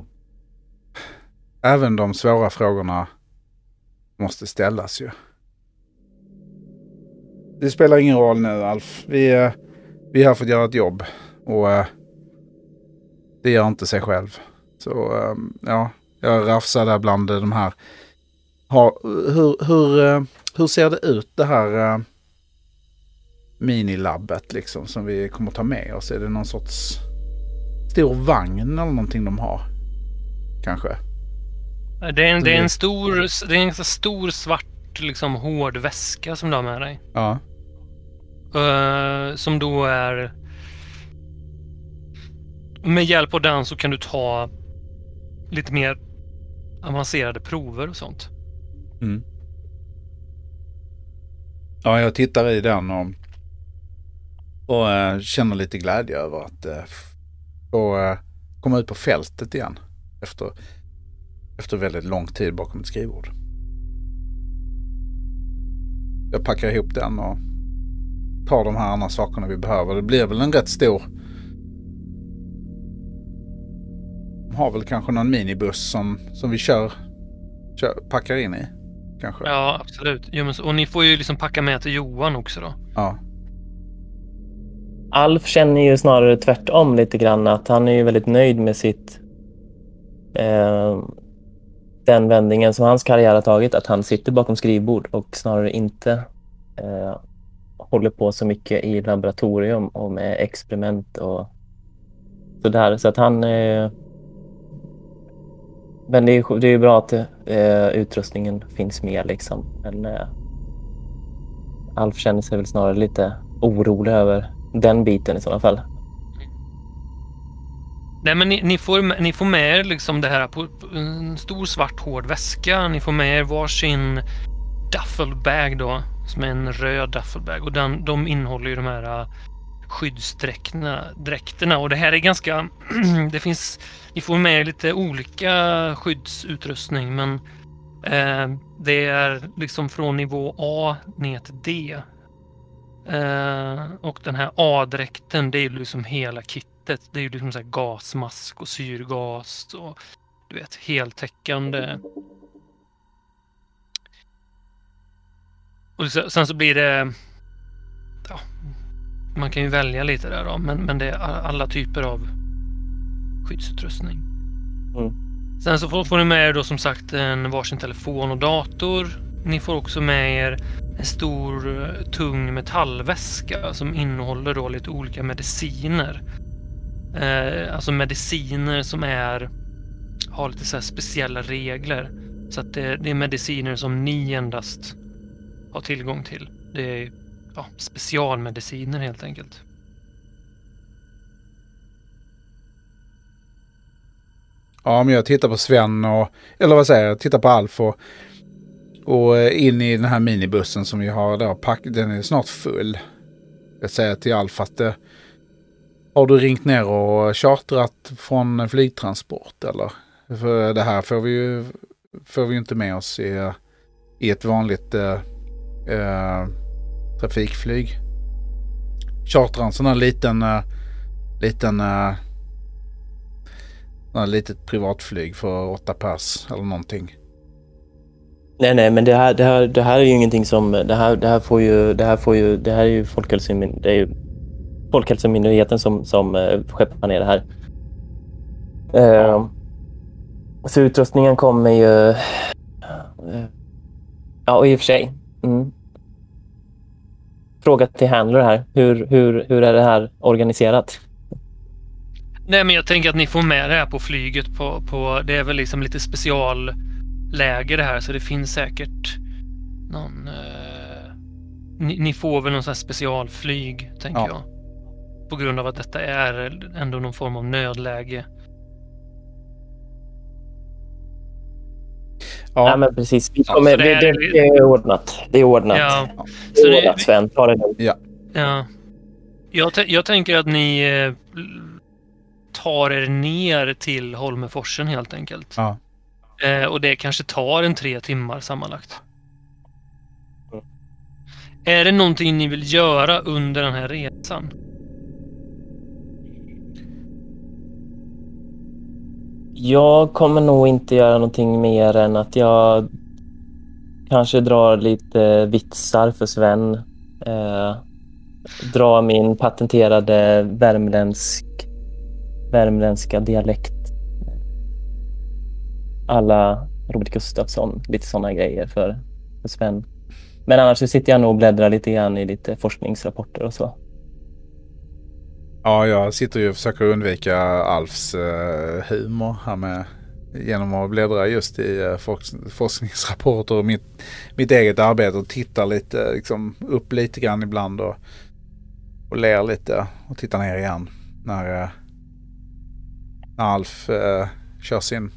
även de svåra frågorna måste ställas ju. Det spelar ingen roll nu, Alf. Vi, eh, är vi har fått göra ett jobb och eh, det gör inte sig själv. Så ehm, ja, jag rafsar där bland de här. Ha, hur, hur, eh, hur ser det ut det här minilabbet liksom som vi kommer ta med oss? Är det någon sorts stor vagn eller någonting de har? Kanske? Det är en, det är Mm. en stor, det är en ganska stor svart liksom hård väska som du har med dig. Ja. Eh, som då är... Med hjälp av den så kan du ta lite mer avancerade prover och sånt. Mm. Ja, jag tittar i den och, och eh, känner lite glädje över att uh, få eh, komma ut på fältet igen. Efter, efter väldigt lång tid bakom ett skrivbord. Jag packar ihop den och tar de här andra sakerna vi behöver. Det blir väl en rätt stor... De har väl kanske någon minibuss som, som vi kör, kör, packar in i. Kanske. Ja, absolut. Jo, men, så- och ni får ju liksom packa med till Johan också då. Ja. Alf känner ju snarare tvärtom lite grann. Att han är ju väldigt nöjd med sitt... Eh, den vändningen som hans karriär har tagit. Att han sitter bakom skrivbord och snarare inte eh, håller på så mycket i laboratorium och med experiment och sådär. Så att han... Eh, men det är, det är ju bra att eh, utrustningen finns med liksom. Men eh, Alf känner sig väl snarare lite orolig över den biten i sådana fall. Nej, men ni, ni, får, ni får med er liksom det här på på en stor svart hård väska. Ni får med er varsin duffelbag då, som är en röd duffelbag. Och den, de innehåller ju de här äh, skyddsdräkterna. Och det här är ganska... det finns... Ni får med er lite olika skyddsutrustning, men eh, det är liksom från nivå A ner till D. Eh, och den här A-dräkten, det är ju liksom hela kittet. Det är ju liksom så gasmask och syrgas och du vet heltäckande. Och sen så blir det... Ja, man kan ju välja lite där då, men, men det är alla typer av skyddsutrustning. Mm. Sen så får, får ni med er då som sagt en varsin telefon och dator. Ni får också med er en stor eh, tung metallväska som innehåller då lite olika mediciner. Eh, alltså mediciner som är har lite så här speciella regler. Så att det, det är mediciner som ni endast har tillgång till. Det är ja, specialmediciner helt enkelt. Ja, men jag tittar på Sven och, eller vad säger jag, tittar på Alf och, och eh, in i den här minibussen som vi har där. Pack, den är snart full. Jag säger till Alf att det har du ringt ner och chartrat från flygtransport eller? För det här får vi ju får vi inte med oss i, i ett vanligt eh, eh, trafikflyg. Chartra en sån här liten, eh, liten eh, sån här litet privatflyg för åtta pass eller någonting. Nej, nej, men det här, det här, det här är ju ingenting som... Det här, det här får ju... Det här, får ju, det här är ju Folkhälsomyndigheten, det är ju Folkhälsomyndigheten som, som uh, skeppar ner det här. Uh, så utrustningen kommer ju... Uh, ja, och i och för sig. Mm. Fråga till Handler här. Hur, hur, hur är det här organiserat? Nej, men jag tänker att ni får med det här på flyget. På, på, det är väl liksom lite specialläge det här, så det finns säkert någon... Eh, ni, ni, får väl någon sån här specialflyg, tänker ja. jag. På grund av att detta är ändå någon form av nödläge. Ja, ja men precis. Vi kommer, ja, det, är, det, det, är ordnat. Det är ordnat. Ja. Det är ordnat, Sven. Ta det lugnt. Ja. ja. Jag, jag tänker att ni eh, tar er ner till Holmeforsen helt enkelt. Ja. Eh, och det kanske tar en tre timmar sammanlagt. Mm. Är det någonting ni vill göra under den här resan? Jag kommer nog inte göra någonting mer än att jag kanske drar lite vitsar för Sven. Eh, dra min patenterade värmländsk, värmländska dialekt. Alla Robert Gustafsson, lite sådana grejer för, för Sven. Men annars så sitter jag nog och bläddrar lite grann i lite forskningsrapporter och så. Ja, jag sitter ju och försöker undvika Alfs uh, humor här med genom att bläddra just i uh, forskningsrapporter och mitt, mitt eget arbete och titta lite liksom, upp lite grann ibland och, och ler lite och tittar ner igen när, uh, när Alf kör sin,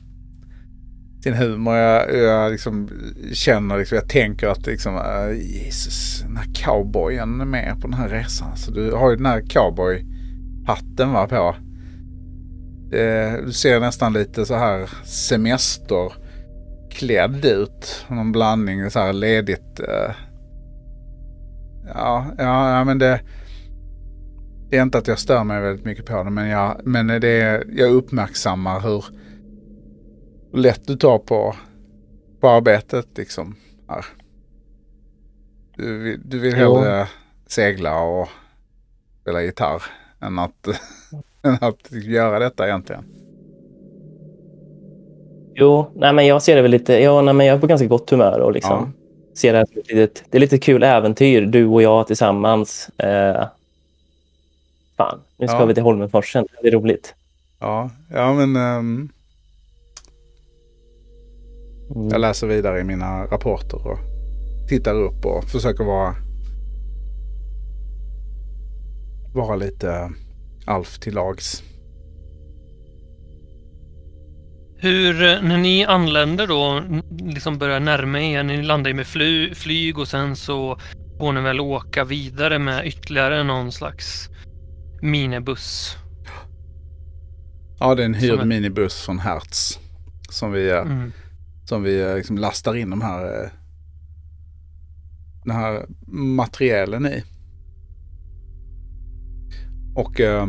sin humor. Jag, jag liksom känner, liksom, jag tänker att liksom, Jesus, den här cowboyen är med på den här resan. Så du har ju den här cowboy hatten var på. Eh, du ser nästan lite så här semesterklädd ut. Någon blandning så här ledigt. Eh. Ja, ja, ja, men det, det är inte att jag stör mig väldigt mycket på det. Men jag, men det är, jag uppmärksammar hur lätt du tar på, på arbetet liksom. Här. Du, du vill hellre jo. segla och spela gitarr än att, än att göra detta egentligen. Jo, nej men jag ser det väl lite, ja, nej men jag är på ganska gott humör och liksom ja. ser det här som ett litet, det är lite kul äventyr, du och jag tillsammans. Eh, fan, nu ska ja. vi till Holmenforsen, det är roligt. Ja, ja men um, mm. jag läser vidare i mina rapporter och tittar upp och försöker vara vara lite Alf till lags. Hur, när ni anländer då, liksom börjar närma er, ni landar ju med fly, flyg och sen så får ni väl åka vidare med ytterligare någon slags minibuss? Ja, det är en hyrd är... minibuss från Hertz som vi, eh, mm. som vi eh, liksom lastar in de här, eh, den här materialen i. Och eh,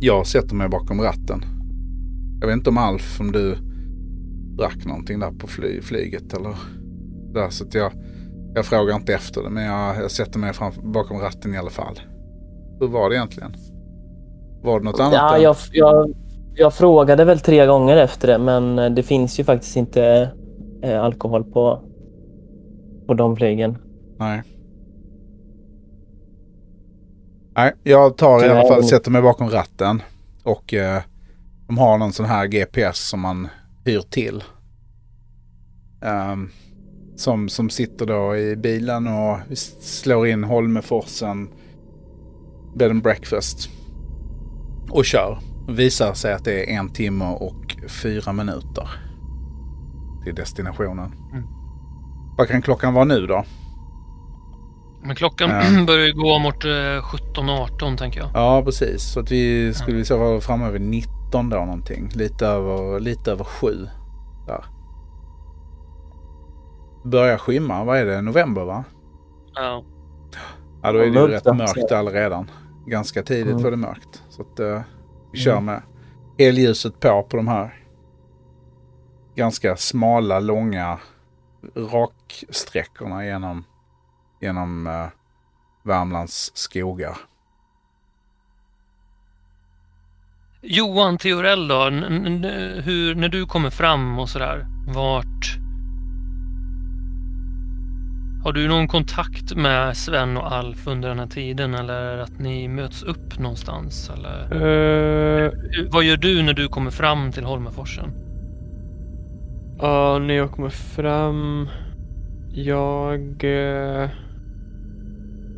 jag sätter mig bakom ratten. Jag vet inte om Alf, om du drack någonting där på fly, flyget eller där. Så jag, jag frågar inte efter det, men jag, jag sätter mig fram, bakom ratten i alla fall. Hur var det egentligen? Var det något annat? Ja, jag, jag, jag frågade väl tre gånger efter det, men det finns ju faktiskt inte eh, alkohol på, på de flygen. Nej. Nej, jag tar i alla fall, sätter mig bakom ratten. Och eh, de har någon sån här GPS som man hyr till. Um, som, som sitter då i bilen och slår in Holmeforsen bed and breakfast och kör. Visar sig att det är en timme och fyra minuter till destinationen. Mm. Vad kan klockan vara nu då? Men klockan Ja. börjar ju gå mot eh, 17-18 tänker jag. Ja, precis. Så att vi skulle vi så vara framme vid 19 då någonting. Lite över, lite över 7. Där. Börjar skimma. Vad är det? November va? Ja. Ja, då är det ju Mörkt rätt då, mörkt allredan. Ganska tidigt Mm. var det mörkt. Så att eh, vi kör med elljuset på på de här ganska smala, långa raksträckorna genom, genom eh, Värmlands skogar. Johan Theorell då, n- n- hur, när du kommer fram och sådär, vart... Har du någon kontakt med Sven och Alf under den här tiden eller att ni möts upp någonstans? Eller? Hur- Vad gör du när du kommer fram till Holmeforsen? Ja, när jag kommer fram. Jag... Eh,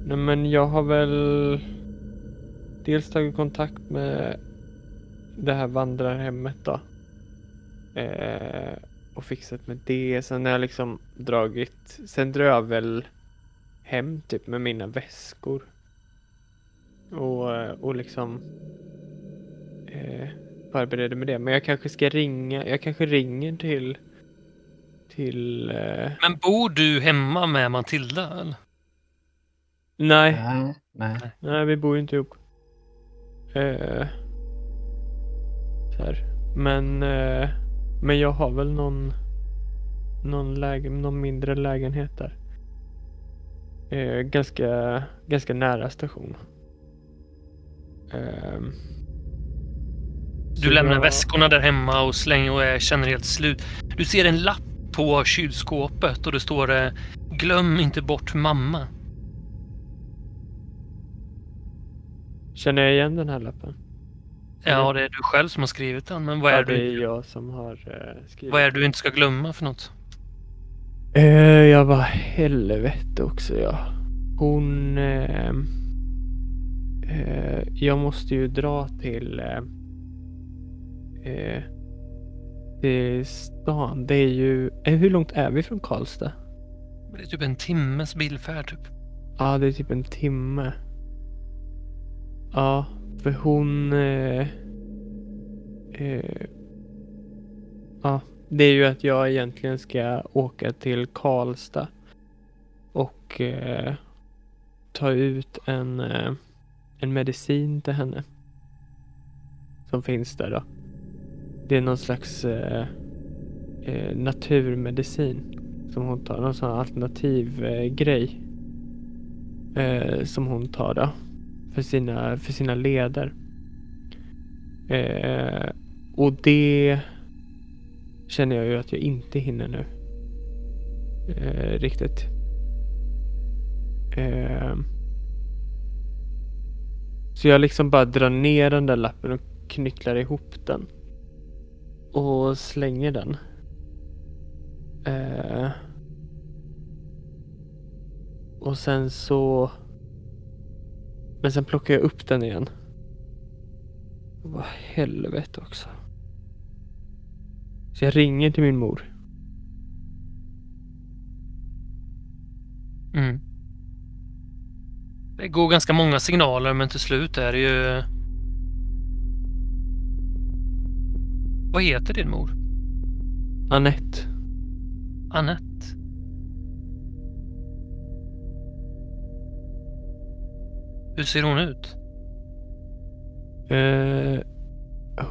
nej men jag har väl dels tagit kontakt med det här vandrarhemmet då. Eh, och fixat med det. Sen har jag liksom dragit. Sen drar jag väl hem typ med mina väskor. Och, eh, och liksom eh, förbereder med det. Men jag kanske ska ringa. Jag kanske ringer till till... Eh, Men bor du hemma med Matilda? Eller? Nej, Nej, nej. nej, vi bor ju inte ihop. Eh, så här. Men, eh, men jag har väl någon, någon, läge, någon mindre lägenhet där. Eh, ganska, ganska nära station. Ehm, Du lämnar jag- väskorna där hemma och slänger och är, känner helt slut. Du ser en lapp på kylskåpet och det står det Glöm inte bort mamma. Känner jag igen den här lappen? Ja, det är du själv som har skrivit den. Men vad är, ja, det du, är jag som har eh, skrivit. vad är det du inte ska glömma för något? Eh, jag var helvete också ja. Hon... Eh, eh, jag måste ju dra till... Eh, eh, till stan. Det är ju... Hur långt är vi från Karlstad? Det är typ en timmes bilfärd typ. Ja, det är typ en timme. Ja, för hon... Eh, eh, ja, det är ju att jag egentligen ska åka till Karlstad och eh, ta ut en, eh, en medicin till henne. Som finns där då. Det är någon slags eh, eh, naturmedicin som hon tar. Någon sån här alternativ eh, grej eh, som hon tar då för sina, för sina leder. Eh, och det känner jag ju att jag inte hinner nu. Eh, riktigt. Eh, så jag liksom bara drar ner den där lappen och knycklar ihop den. Och slänger den. Eh, och sen så... Men sen plockar jag upp den igen. Vad helvete också. Så jag ringer till min mor. Mm. Det går ganska många signaler men till slut är det ju... Vad heter din mor? Annette. Annette? Hur ser hon ut? Eh,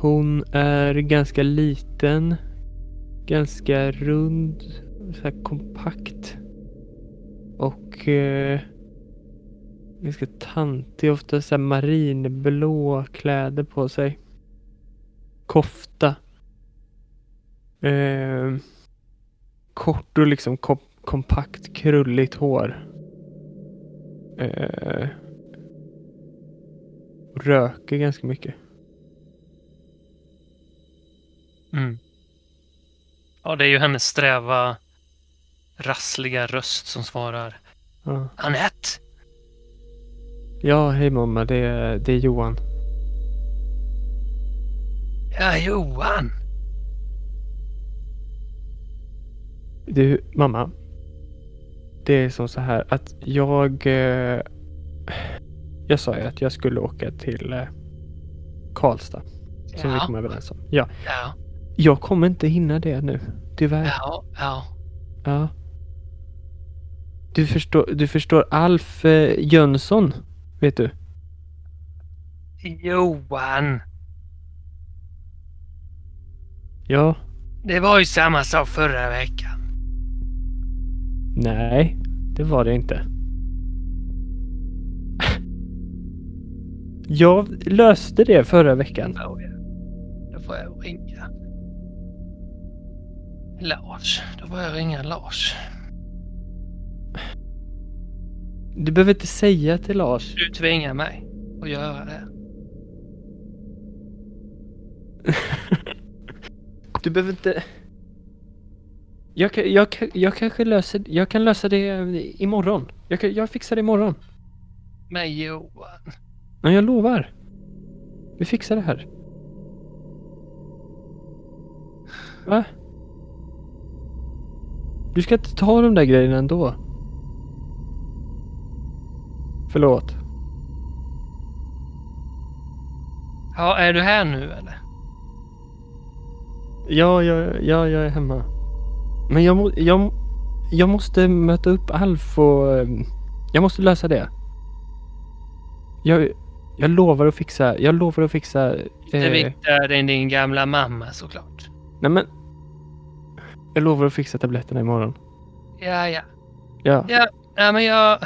hon är ganska liten. Ganska rund. Så här kompakt. Och eh, ganska tantig. Ofta så här marinblå kläder på sig. Kofta. Eh, kort och liksom kom- kompakt krulligt hår. Eh, röker ganska mycket. Mm. Ja, det är ju hennes sträva rassliga röst som svarar Ja, Anette! ja hej mamma. Det är, det är Johan. Ja, Johan! Du, mamma. Det är som så här att jag... Eh, jag sa ju att jag skulle åka till eh, Karlstad. Som vi Ja. kom överens om. Ja. Ja, Jag kommer inte hinna det nu. Tyvärr. ja, ja. Ja. Du förstår, du förstår Alf eh, Jönsson, vet du? Johan! Ja. Det var ju samma sak förra veckan. Nej, det var det inte. Jag löste det förra veckan. Då får jag ringa. Lars. Då får jag ringa Lars. Du behöver inte säga till Lars. Du tvingar mig att göra det. Du behöver inte... Jag, jag, jag kanske löser... Jag kan lösa det eh, imorgon. Jag, jag fixar det imorgon. Men Johan. Men jag lovar. Vi fixar det här. Va? Du ska inte ta de där grejerna ändå. Förlåt. Ja, är du här nu eller? Ja, jag, ja, jag är hemma. Men jag, må, jag, jag måste möta upp Alf och... ehm, Jag måste lösa det. Jag, jag lovar att fixa... Jag lovar att fixa... Det eh, viktigare än din gamla mamma såklart. nej men... Jag lovar att fixa tabletterna imorgon. Ja, ja. Ja. Ja, ja men jag...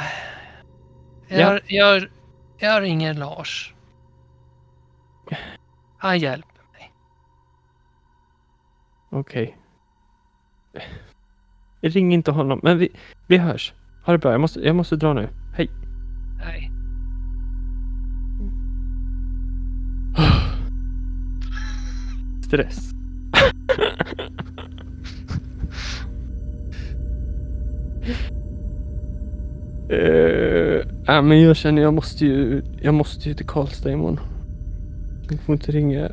Ja. Jag, jag, jag ringer Lars. Han hjälper. Okej. Ring inte honom, men vi, vi hörs. Ha det bra, jag måste, jag måste dra nu. Hej. Nej. Stress. uh, äh, men jag känner jag måste ju, jag måste ju till Karlstad imorgon. Jag får inte ringa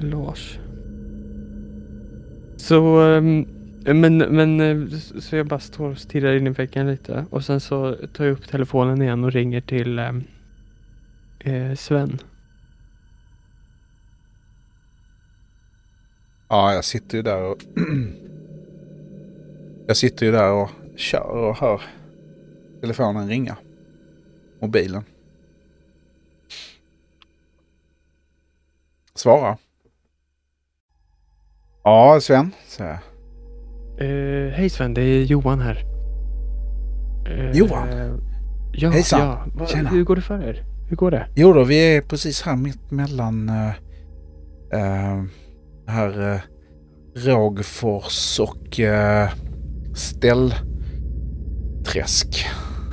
Lars. Så, ehm, men, men eh, så jag bara står och stirrar in i väggen lite och sen så tar jag upp telefonen igen och ringer till ehm, eh, Sven. Ja, jag sitter ju där och... jag sitter ju där och kör och hör telefonen ringa. Mobilen. Svara. Ja, Sven, säger jag. Eh, hej Sven, det är Johan här. Eh, Johan? Ja, Hejsan. ja. Va, Tjena. Hur går det för er? Hur går det? Jo då, vi är precis här mitt mellan uh, uh, här uh, Rågfors och uh, Ställträsk.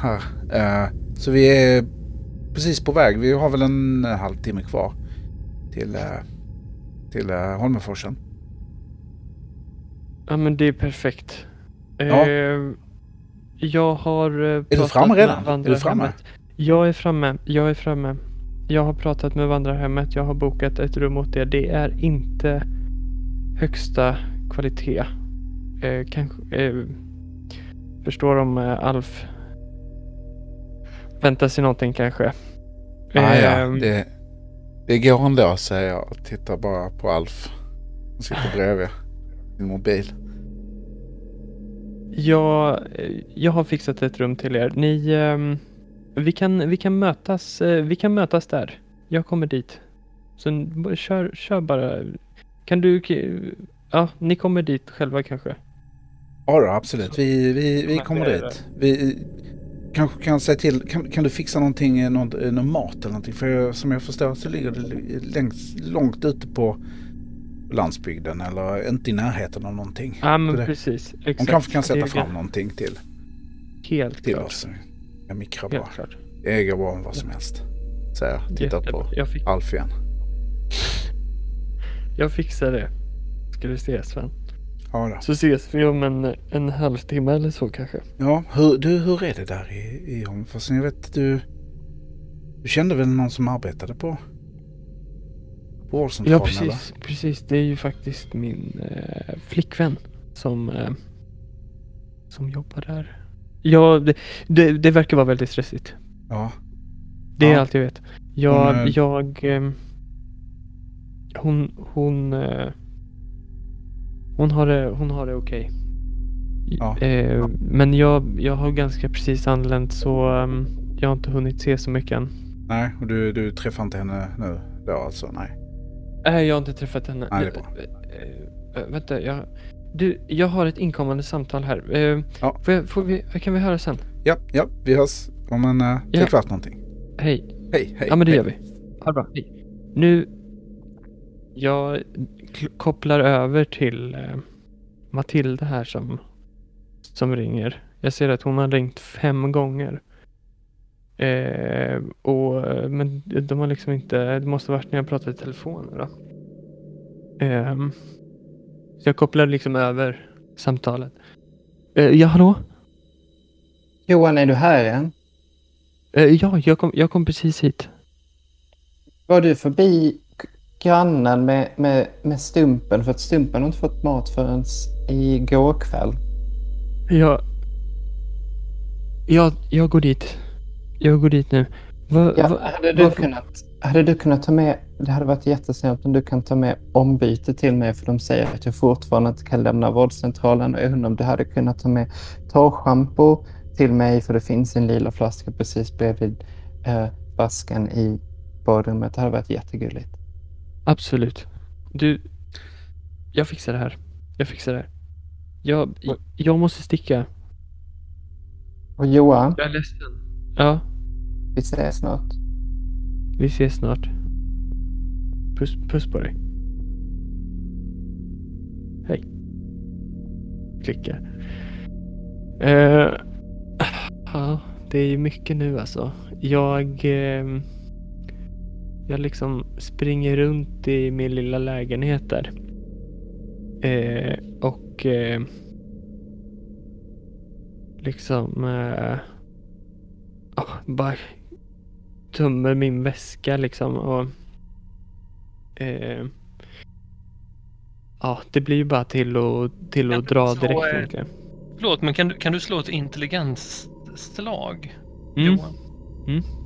Här. Eh, så vi är precis på väg. Vi har väl en eh, halvtimme kvar till, uh, till uh, Holmenforsen. Ja men det är perfekt. Ja. Eh, jag har Är du framme redan? Är du framme? Jag är framme. Jag är framme. Jag har pratat med vandrarhemmet. Jag har bokat ett rum åt er. Det är inte högsta kvalitet. Eh, kanske, eh, förstår om eh, Alf väntar sig någonting kanske. Ah, ja, Ehm, det, det går ändå säger jag och tittar bara på Alf. Han sitter bredvid sin mobil. Jag, jag har fixat ett rum till er. Ni, ehm, vi, kan, vi, kan mötas, eh, vi kan mötas där. Jag kommer dit. Så kör, kör bara. Kan du... Ja, ni kommer dit själva kanske. Ja då, absolut. Vi, vi, vi kommer dit. Vi kanske kan säga till. Kan, kan du fixa någonting, eh, någon, eh, någon mat eller någonting? För jag, som jag förstår så ligger det l- längst, långt ute på landsbygden eller inte i närheten av någonting. Ja, men det- precis. De Exakt. kanske kan sätta fram någonting till, Helt till klart. oss. Jag mikrar bara. Helt klart. Jag äger bara vad som helst. Säger jag. Tittar på Jag, fick, Alf igen. Jag fixar det. Ska du se Sven. Ja, då. Så ses vi om en, en halvtimme eller så kanske. ja hur, du, hur är det där i, i Holmforsen? Jag vet du... Du kände väl någon som arbetade på... På vårdcentralen Ja, precis. Precis. Det är ju faktiskt min eh, flickvän som, eh, som jobbar där. Ja, det, det, det verkar vara väldigt stressigt. eller? Ja. Det är Ja. allt jag vet. Jag, Hon, eh, jag... ehm, hon... Hon... eh, hon har det, hon har det okej. Ja. Eh, men jag, jag har ganska precis anlänt så ehm, jag har inte hunnit se så mycket än. Nej, och du, du träffar inte henne nu då alltså? Nej. Nej, jag har inte träffat henne. Nej, det är bra. Eh, eh, vänta, jag... Du, jag har ett inkommande samtal här. Eh, Ja. får jag, får vi, kan vi höra sen? Ja, ja, vi hörs om en uh, Ja. kvart någonting. Hej. Hej, hej. Ja, men det hej. gör vi. Ha det bra. Hej. Nu... Jag kopplar över till eh, Matilda här som, som ringer. Jag ser att hon har ringt fem gånger. Eh, och, eh, men de har liksom inte... Det måste varit när jag pratade i telefon då. Ehm, så jag kopplar liksom över samtalet. Eh, ja, hallå? Johan, är du här än? Eh, ja, jag kom, jag kom precis hit. Var du förbi grannen med, med, med Stumpen? För att Stumpen har inte fått mat förrän igår kväll. Jag... Jag, jag går dit. Jag går dit nu. Va, Ja, va, hade, du varför- kunnat, hade du kunnat ta med, det hade varit jättesnällt om du kan ta med ombyte till mig för de säger att jag fortfarande inte kan lämna vårdcentralen och jag undrar om du hade kunnat ta med torrschampo till mig för det finns en lila flaska precis bredvid eh, vasken i badrummet. Det hade varit jättegulligt. Absolut. Du... Jag fixar det här. Jag fixar det här. Jag, jag måste sticka. Och Johan, Jag är ledsen. Ja, vi ses snart. vi ses snart. Puss, puss på dig. Hej. Klickar. Eh, ja, det är ju mycket nu alltså. Jag... ehm, jag liksom springer runt i min lilla lägenhet där. Eh, och... Eh, liksom... Eh, ja, bara tömmer min väska liksom och... Eh, ja, det blir ju bara till att, till att dra så, direkt eh, egentligen. Förlåt, men kan du, kan du slå ett intelligensslag? Mm. Johan? Eh,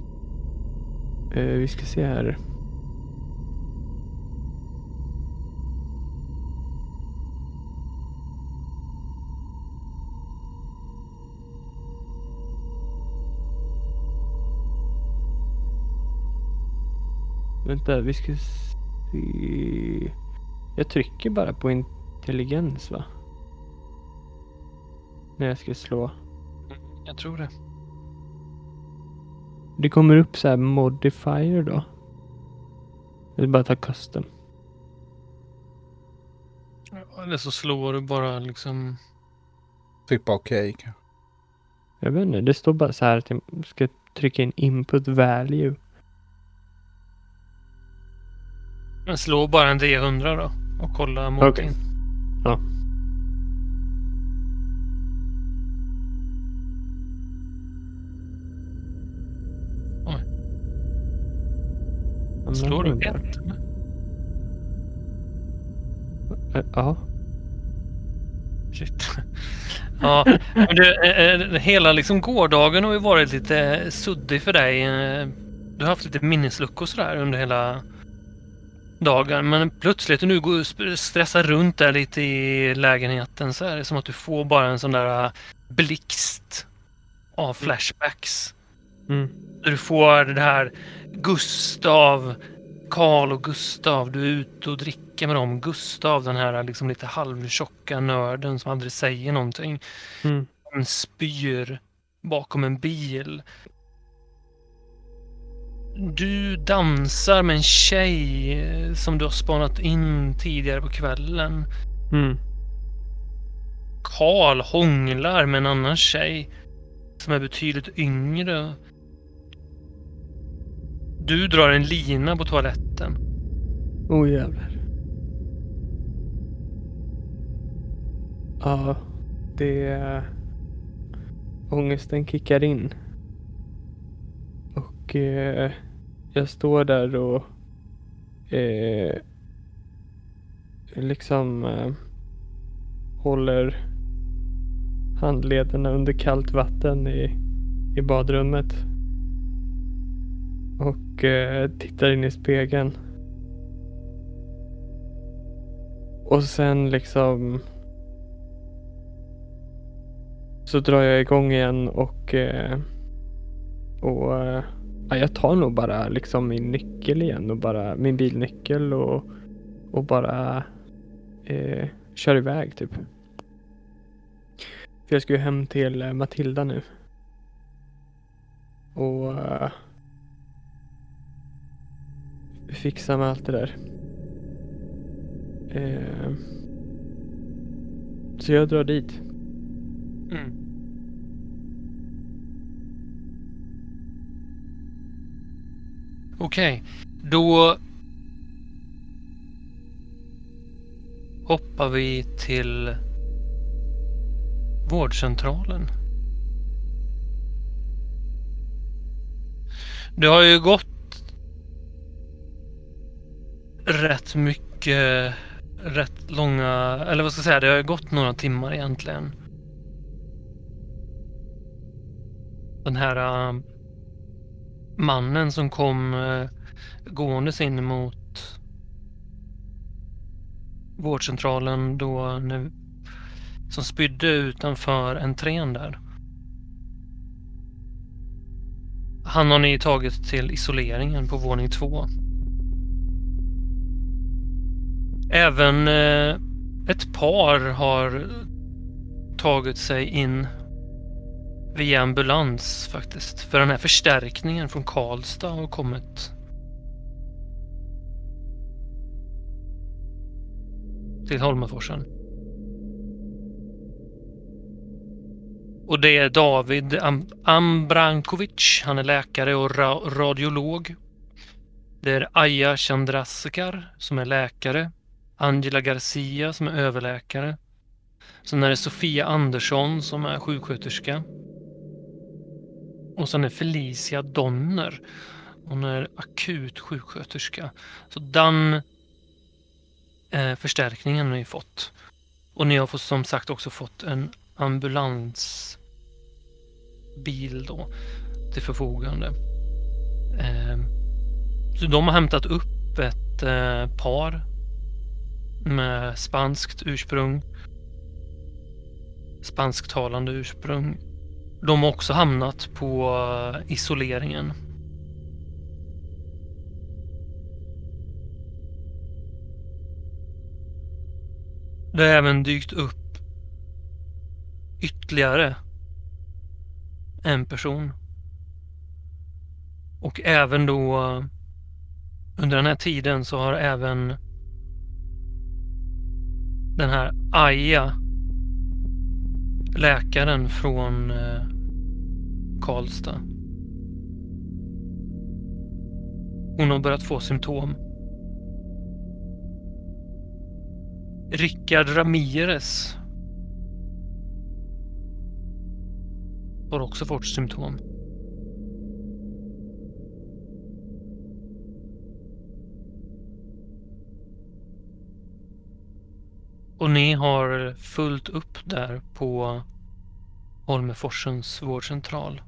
Eh, vi ska se här. Vänta, vi ska se. Jag trycker bara på intelligens va? När jag ska slå. Jag tror det. Det kommer upp så här modifier då. Eller bara ta custom. Eller så slår du bara liksom... Tryck på okej. Jag vet inte, det står bara så här att jag ska trycka in input value. Men slå bara en D100 då. Och kolla mot Okej. din. Ja. Ja, Slår du ett? Eh, Ja. Shit. Ja, men det, eh, eh, hela liksom gårdagen har ju varit lite suddig för dig. Du har haft lite minnesluckor sådär under hela dagen. Men plötsligt du går sp- stressar runt där lite i lägenheten så är det som att du får bara en sån där blixt av flashbacks. Mm. Du får det här Gustav, Karl och Gustav. Du är ute och dricker med dem. Gustav, den här liksom lite halvtjocka nörden som aldrig säger någonting. Mm. Han spyr bakom en bil. Du dansar med en tjej eh, som du har spanat in tidigare på kvällen. Mm. Karl hånglar med en annan tjej som är betydligt yngre. Du drar en lina på toaletten. Oh jävlar. Ja, det... Ångesten kickar in. Och eh, jag står där och eh, liksom eh, håller handlederna under kallt vatten i, i badrummet. Och eh, tittar in i spegeln. Och sen liksom så drar jag igång igen och eh, och eh, ja, jag tar nog bara liksom min nyckel igen och bara min bilnyckel och, och bara eh, kör iväg typ. För jag ska ju hem till eh, Matilda nu. Och eh, fixa med allt det där. Eh, så jag drar dit. Mm. Okej, då hoppar vi till vårdcentralen. Det har ju gått rätt mycket, rätt långa, eller vad ska jag säga, det har gått några timmar egentligen. Den här äh, mannen som kom äh, gåendes in mot vårdcentralen då nu, som spydde utanför entrén där. Han har ni tagit till isoleringen på våning två. Även eh, ett par har tagit sig in via ambulans faktiskt. För den här förstärkningen från Karlstad har kommit till Holmaforsen. Och det är David Am Ambrankovic. Han är läkare och ra radiolog. Det är Aya Chandrasekar som är läkare. Angela Garcia som är överläkare. Sen är det Sofia Andersson som är sjuksköterska. Och sen är Felicia Donner. Hon är akut sjuksköterska. Så den eh, förstärkningen har ni fått. Och ni har fått, som sagt också fått en ambulansbil då till förfogande. Eh, så de har hämtat upp ett eh, par med spanskt ursprung. Spansktalande ursprung. De har också hamnat på eh, isoleringen. Det har även dykt upp ytterligare en person. Och även då eh, under den här tiden så har även den här Aja, läkaren från eh, Karlstad. Hon har börjat få symptom. Rickard Ramirez har också fått symptom. Och ni har fullt upp där på Holmeforsens vårdcentral.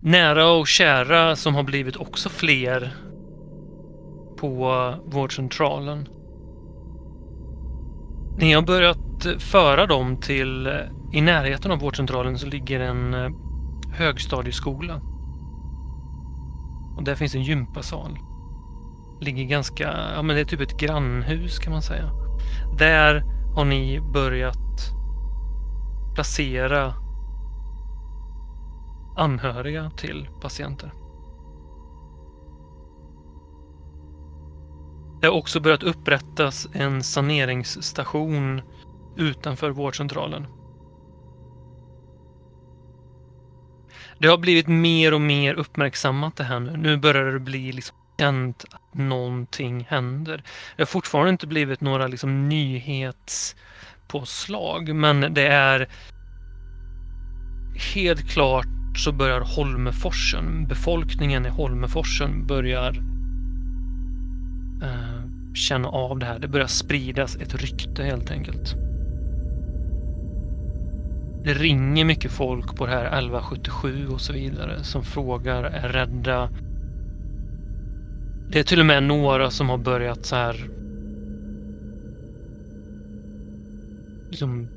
Nära och kära som har blivit också fler på vårdcentralen. Ni har börjat föra dem till, i närheten av vårdcentralen så ligger en eh, högstadieskola. Och där finns en gympasal. Ligger ganska, ja men det är typ ett grannhus kan man säga. Där har ni börjat placera anhöriga till patienter. Det har också börjat upprättas en saneringsstation utanför vårdcentralen. Det har blivit mer och mer uppmärksammat det här nu. Nu börjar det bli liksom känt att någonting händer. Det har fortfarande inte blivit några liksom nyhetspåslag, men det är helt klart så börjar Holmeforsen, befolkningen i Holmeforsen börjar eh, känna av det här. Det börjar spridas ett rykte helt enkelt. Det ringer mycket folk på det här 1177 och så vidare som frågar, är rädda. Det är till och med några som har börjat så här liksom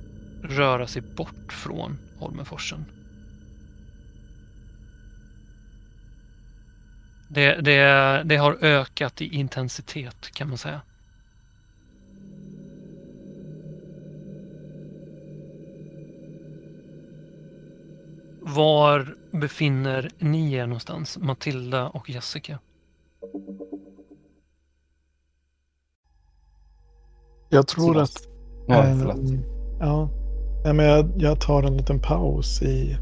röra sig bort från Holmenforsen. Det, det, det har ökat i intensitet kan man säga. Var befinner ni er någonstans, Matilda och Jessica? Jag tror att... Ja, eh, förlåt. Ja. Nej, men jag, jag tar en liten paus i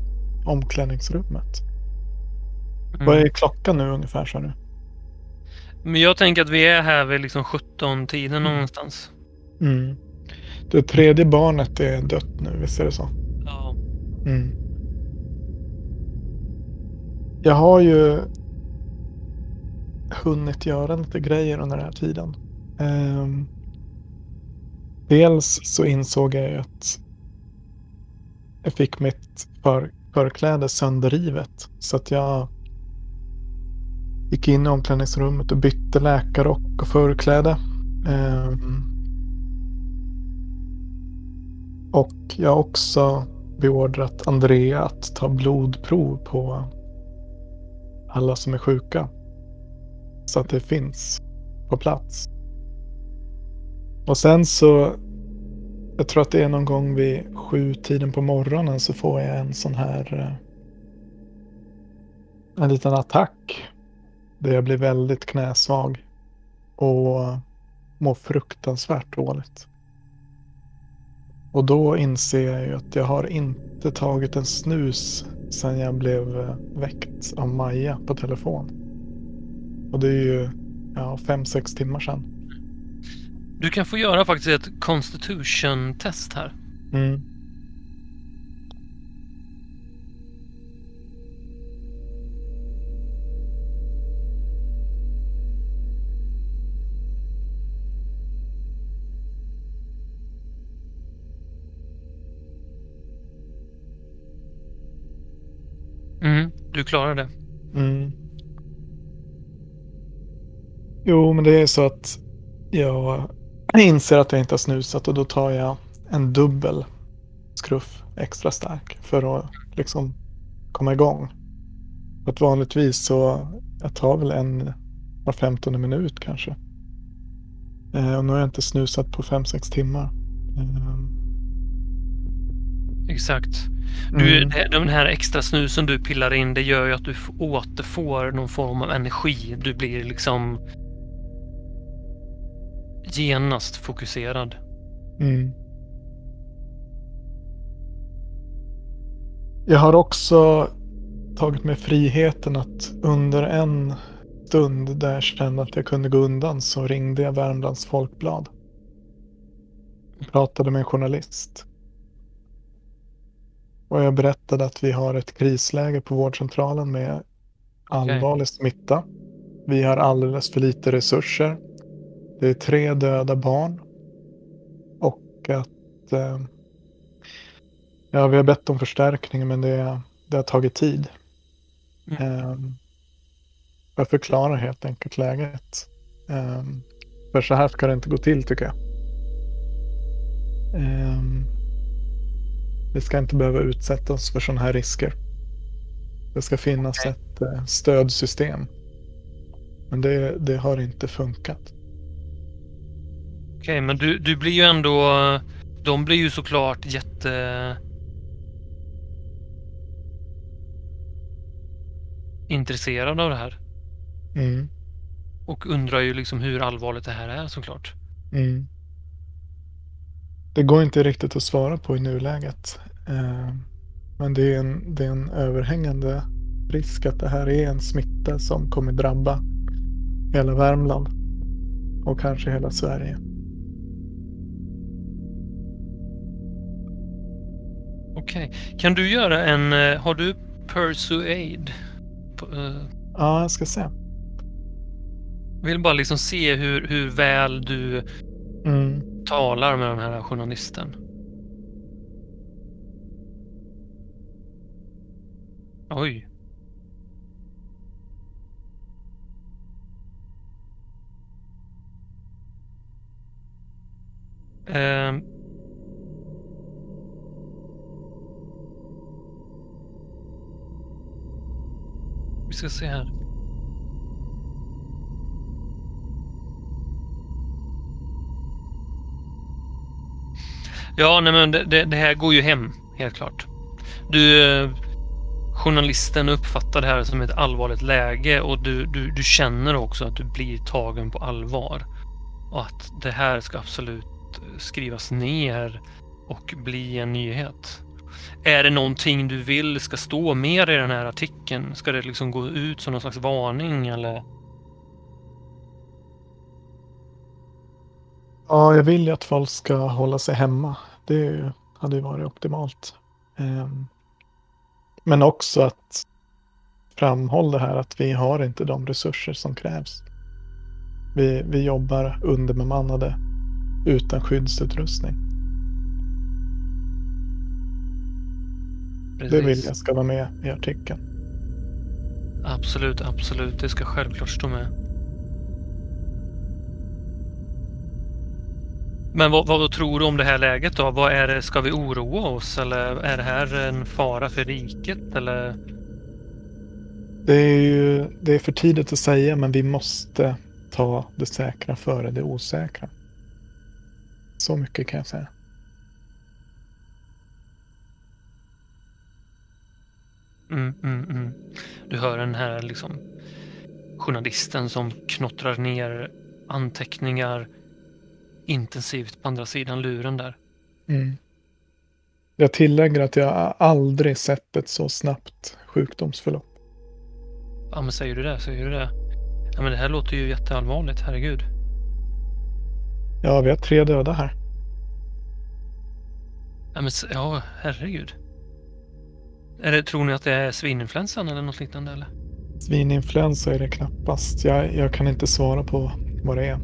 omklädningsrummet. Vad är klockan nu ungefär sa du? Men jag tänker att vi är här vid liksom 17-tiden någonstans. Mm. Det tredje barnet är dött nu, visst är det så? Ja. Mm. Jag har ju hunnit göra lite grejer under den här tiden. Ehm, dels så insåg jag ju att jag fick mitt för, förkläde sönderrivet. Så att jag gick in i omklädningsrummet och bytte läkarrock och förkläde. Um, och jag har också beordrat Andrea att ta blodprov på alla som är sjuka. Så att det finns på plats. Och sen så, jag tror att det är någon gång vid sju tiden på morgonen så får jag en sån här eh, en liten attack. Där jag blir väldigt knäsvag. Och mår fruktansvärt dåligt. Och då inser jag ju att jag har inte tagit en snus sedan jag blev eh, väckt av Maja på telefon. Och det är ju ja, fem, sex timmar sedan. Du kan få göra faktiskt ett constitution-test här. Mm. Mm, du klarar det. Mm. Jo, men det är så att jag inser att jag inte har snusat och då tar jag en dubbel skruff extra stark för att liksom komma igång. För att vanligtvis så jag tar väl en var femtonde minut kanske. Eh, och nu har jag inte snusat på fem sex timmar. Eh, Exakt. Du, Mm. Den här extra snusen du pillar in, det gör ju att du återfår någon form av energi. Du blir liksom genast fokuserad. Mm. Jag har också tagit mig friheten att under en stund där jag kände att jag kunde gå undan så ringde jag Värmlands Folkblad. Jag pratade med en journalist. Och jag berättade att vi har ett krisläge på vårdcentralen med allvarlig smitta. Vi har alldeles för lite resurser. Det är tre döda barn. Och att eh, ja, vi har bett om förstärkning men det, det har tagit tid. Mm. Eh, jag förklarar helt enkelt läget. Eh, för så här ska det inte gå till tycker jag. Eh, vi ska inte behöva utsätta oss för sådana här risker. Det ska finnas ett eh, stödsystem. Men det, det har inte funkat. Okej, men du, du blir ju ändå... De blir ju såklart jätte... intresserade av det här. Mm. Och undrar ju liksom hur allvarligt det här är såklart. Mm. Det går inte riktigt att svara på i nuläget. Eh, Men det är, en, det är en överhängande risk att det här är en smitta som kommer drabba hela Värmland. Och kanske hela Sverige. Okej. Kan du göra en... eh, Har du persuade? Eh, Ja, jag ska se. vill bara liksom se hur, hur väl du Mm. talar med den här journalisten. Oj. Ehm. Vi ska se här. Ja, nej men det, det, det här går ju hem, helt klart. Du, eh, journalisten uppfattar det här som ett allvarligt läge och du, du, du känner också att du blir tagen på allvar. Och att det här ska absolut skrivas ner och bli en nyhet. Är det någonting du vill ska stå mer i den här artikeln? Ska det liksom gå ut som någon slags varning eller? Ja, jag vill ju att folk ska hålla sig hemma. Det hade ju varit optimalt. Ehm, men också att framhålla här att vi har inte de resurser som krävs. Vi, vi jobbar underbemannade utan skyddsutrustning. Det vill jag ska vara med i artikeln. Absolut, absolut. Det ska självklart stå med. Men vad, vad tror du om det här läget då? Vad är det, ska vi oroa oss eller är det här en fara för riket eller? Det är ju det är för tidigt att säga, men vi måste ta det säkra före det osäkra. Så mycket kan jag säga. Mm, mm, mm. Du hör den här liksom journalisten som knottrar ner anteckningar intensivt på andra sidan luren där. Mm. Jag tillägger att jag aldrig sett ett så snabbt sjukdomsförlopp. Ja, men säger du det, säger du det. Ja, men det här låter ju jätteallvarligt, herregud. Ja, vi har tre döda här. Ja, men, ja herregud. Är det, tror ni att det är svininfluensan eller något liknande eller? Svininfluensa är det knappast. Jag, jag kan inte svara på vad det är.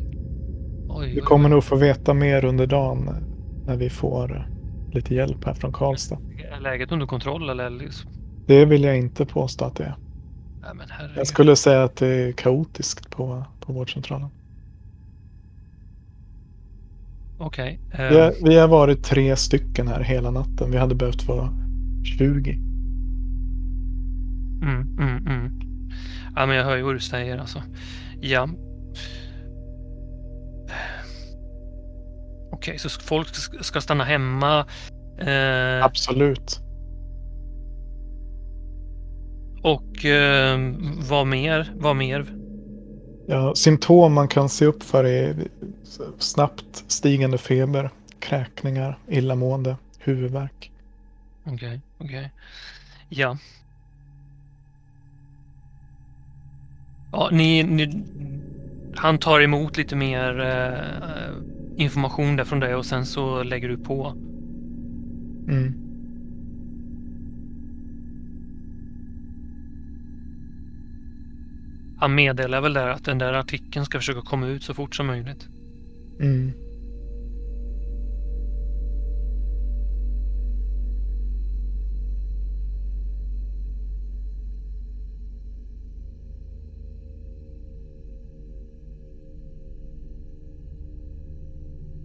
Oj, Vi oj, kommer oj. nog få veta mer under dagen när vi får lite hjälp här från Karlstad. Är läget under kontroll eller? Liksom? Det vill jag inte påstå att det är. Herregud. Jag skulle säga att det är kaotiskt på, på vårdcentralen. Okej. Vi eh, vi har varit tre stycken här hela natten. Vi hade behövt vara 20. Mm, mm, mm. Ja, men jag hör ju vad du säger alltså. Ja. Okej, så folk sk- ska stanna hemma. Eh, Absolut. och eh, vad mer? Vad mer? Ja, symptom man kan se upp för är snabbt stigande feber, kräkningar, illamående, huvudvärk. Okej, okej. Ja. Ja, ni, ni... Han tar emot lite mer eh, information där från dig och sen så lägger du på. Mm. Han meddelar väl där att den där artikeln ska försöka komma ut så fort som möjligt. Mm.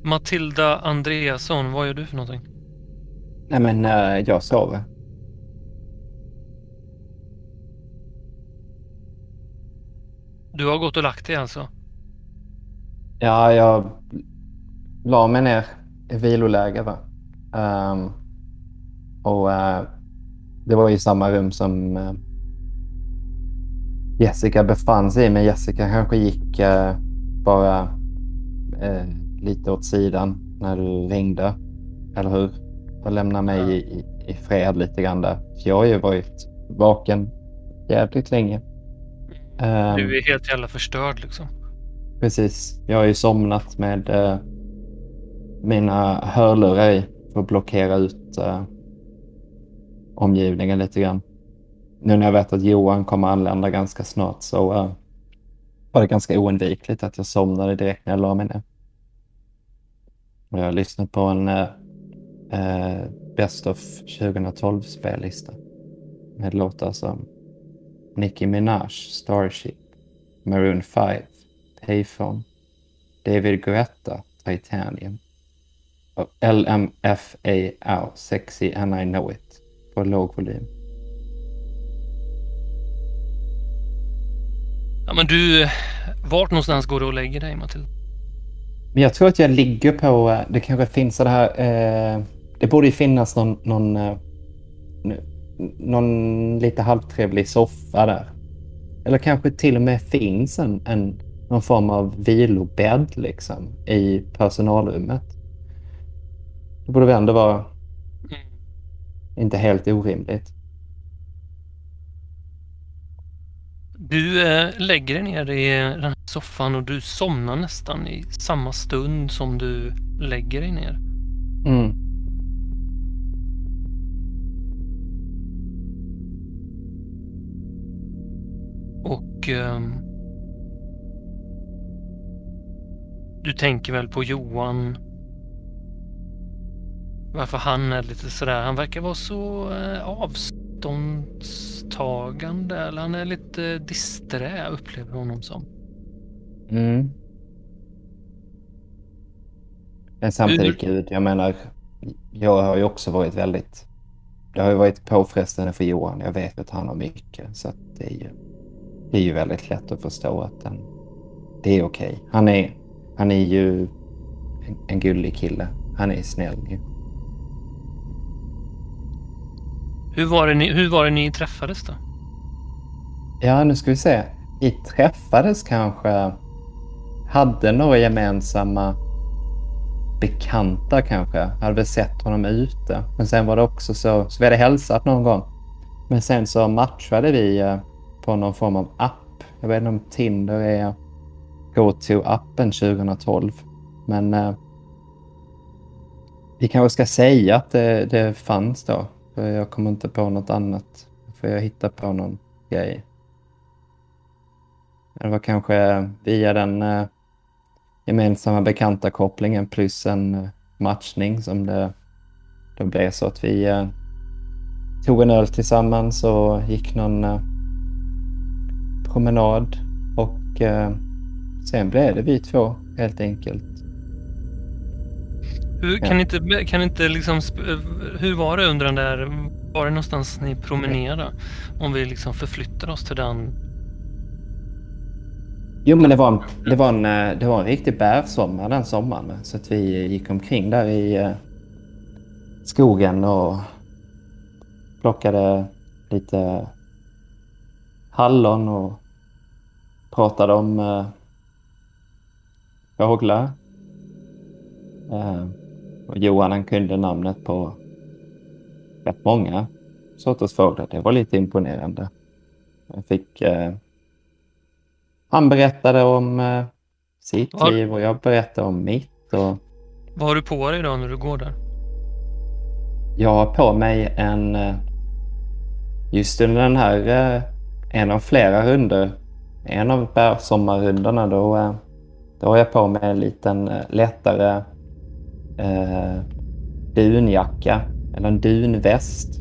Matilda Andreasson, vad gör du för någonting? Nej, men eh, jag sover. Du har gått och lagt dig alltså? Ja, jag la mig ner i viloläge. Va? Ehm, och eh, det var i samma rum som eh, Jessica befann sig i. Men Jessica kanske gick eh, bara lite åt sidan när du ringde. Eller hur? Och lämna mig i, i, i fred lite grann där. För jag har ju varit vaken jävligt länge. Ehm, Du är helt jävla förstörd liksom. Precis. Jag har ju somnat med eh, mina hörlurar i för att blockera ut eh, omgivningen lite grann. Nu när jag vet att Johan kommer anlända ganska snart så eh, var det ganska oundvikligt att jag somnade direkt när jag la mig ner. Jag har lyssnat på en eh, eh Best of 2012-spellista med låtar som Nicki Minaj, Starship, Maroon 5, Payphone, David Guetta, Titanium och LMFAO, Sexy and I know it, på låg volym. Ja, men du, vart någonstans går du och lägger dig Matilda? Men jag tror att jag ligger på, eh, det kanske finns så här, eh, det borde ju finnas någon, någon, eh, någon lite halvtrevlig soffa där. Eller kanske till och med finns en, en någon form av vilobädd liksom i personalrummet. Det borde väl ändå vara inte helt orimligt. Du eh, lägger dig ner i den här soffan och du somnar nästan i samma stund som du lägger dig ner. Mm. Och ehm, du tänker väl på Johan. Varför han är lite sådär. Han verkar vara så eh, avståndstagande eller han är lite disträ upplever honom som. Mm. Men samtidigt, gud, jag menar, jag har ju också varit väldigt... Det har ju varit påfrestande för Johan. Jag vet att han har mycket, så att det är ju, det är ju väldigt lätt att förstå att den, det är okej. Han, är, han är ju en, en gullig kille. Han är snäll Hur var det ni, hur var det ni träffades då? Ja, nu ska vi se. Vi träffades kanske, hade några gemensamma bekanta kanske. Hade väl sett honom ute. Men sen var det också så, så vi hade hälsat någon gång. Men sen så matchade vi eh, på någon form av app. Jag vet inte om Tinder är go-to-appen 2012. Men eh, vi kanske ska säga att det, det fanns då. För jag kommer inte på något annat. För jag hitta på någon grej. Det var kanske via den eh, gemensamma bekanta kopplingen plus en eh, matchning som det, då blev så att vi eh, tog en öl tillsammans och gick någon eh, promenad och eh, sen blev det vi två helt enkelt. Kan inte, kan inte liksom, sp- hur var det under den där, var det någonstans ni promenerade? Om vi liksom förflyttar oss till den. Jo, men det var en, det var en, eh, det var en riktig bärsommar den sommaren. Så att vi gick omkring där i eh, skogen och plockade lite hallon och pratade om eh, fåglar. Eh, och Johan han kunde namnet på rätt många sorters fåglar. Det var lite imponerande. Jag fick eh, han berättade om eh, sitt Ja. liv och jag berättade om mitt. Och Vad har du på dig då när du går där? jag har på mig en... eh, Just under den här, eh, en av flera runder, en av bärsommarrundorna, då, eh, då har jag på mig en liten eh, lättare eh, dunjacka, eller en dunväst.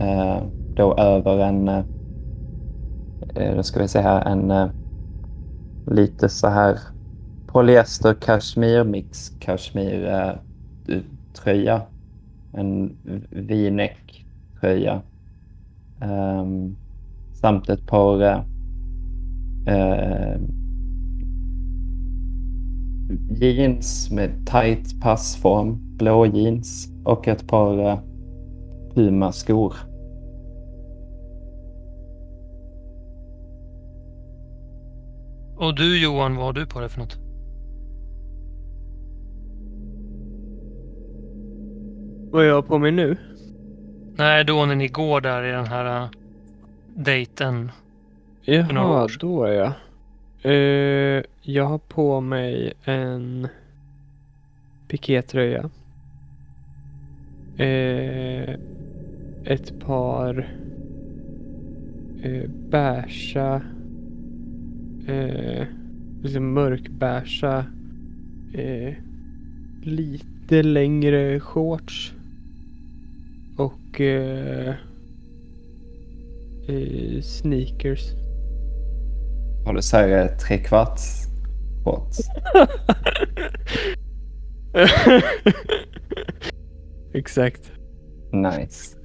Eh, då över en, eh, eh då ska vi se här, en eh, lite så här polyester kashmir mix kashmir eh, tröja. En v-neck tröja. Ehm, samt ett par eh, eh, jeans med tight passform, blå jeans och ett par eh, Puma-skor. Och du Johan, vad har du på dig för något? Vad jag har på mig nu? Nej, då när ni går där i den här uh, dejten. Jaha, då är jag. Eh, jag har på mig en pikétröja. Eh, ett par eh, beiga, eh, liksom mörkbeiga, eh, lite längre shorts och eh, eh, sneakers. Har du så här trekvarts shorts? Exakt. Nice.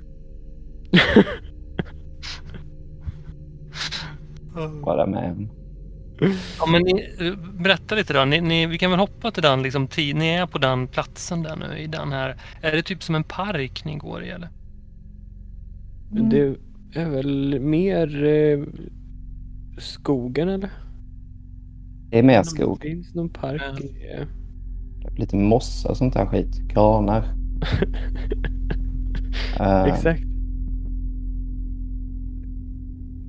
Bara med en. Ja, men ni, berätta lite då. Ni, ni, vi kan väl hoppa till den liksom, tid, ni är på den platsen där nu i den här. Är det typ som en park ni går i eller? Det är väl mer eh, skogen eller? Det är mer Det skog. finns någon park. Ja. eh, Lite mossa och sånt där skit. Granar. Eh, Exakt.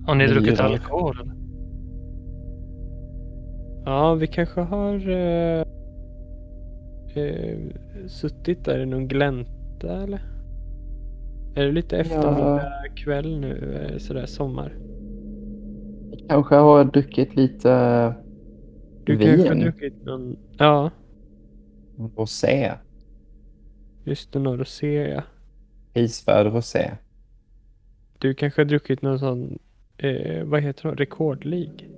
Har ni druckit alkohol? Ja, vi kanske har eh, eh, suttit där i någon glänta eller? Är det lite eftermiddag kväll nu, sådär sommar? Kanske har druckit lite Du kanske har druckit någon, ja, Rosé. just det, någon rosé ja. Isvärd rosé. Du kanske har druckit någon sån, eh, vad heter det, rekordlig?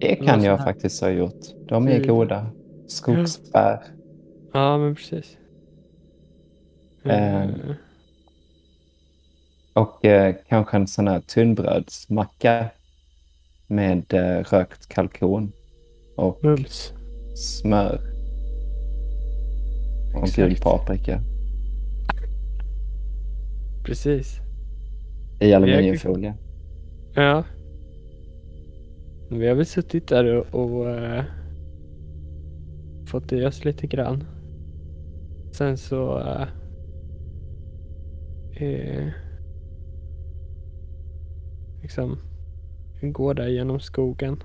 Det Någon kan sån jag faktiskt ha gjort. De är Mm. goda. Skogsbär. Ja, men precis. Eh. Eh, Och eh, kanske en sån här tunnbrödsmacka med eh, rökt kalkon och mums. smör. Och Exakt. gul paprika Precis. i aluminiumfolie. Ja. Vi har väl suttit där och, och eh, fått i oss lite grann. Sen så eh, eh, liksom går där genom skogen.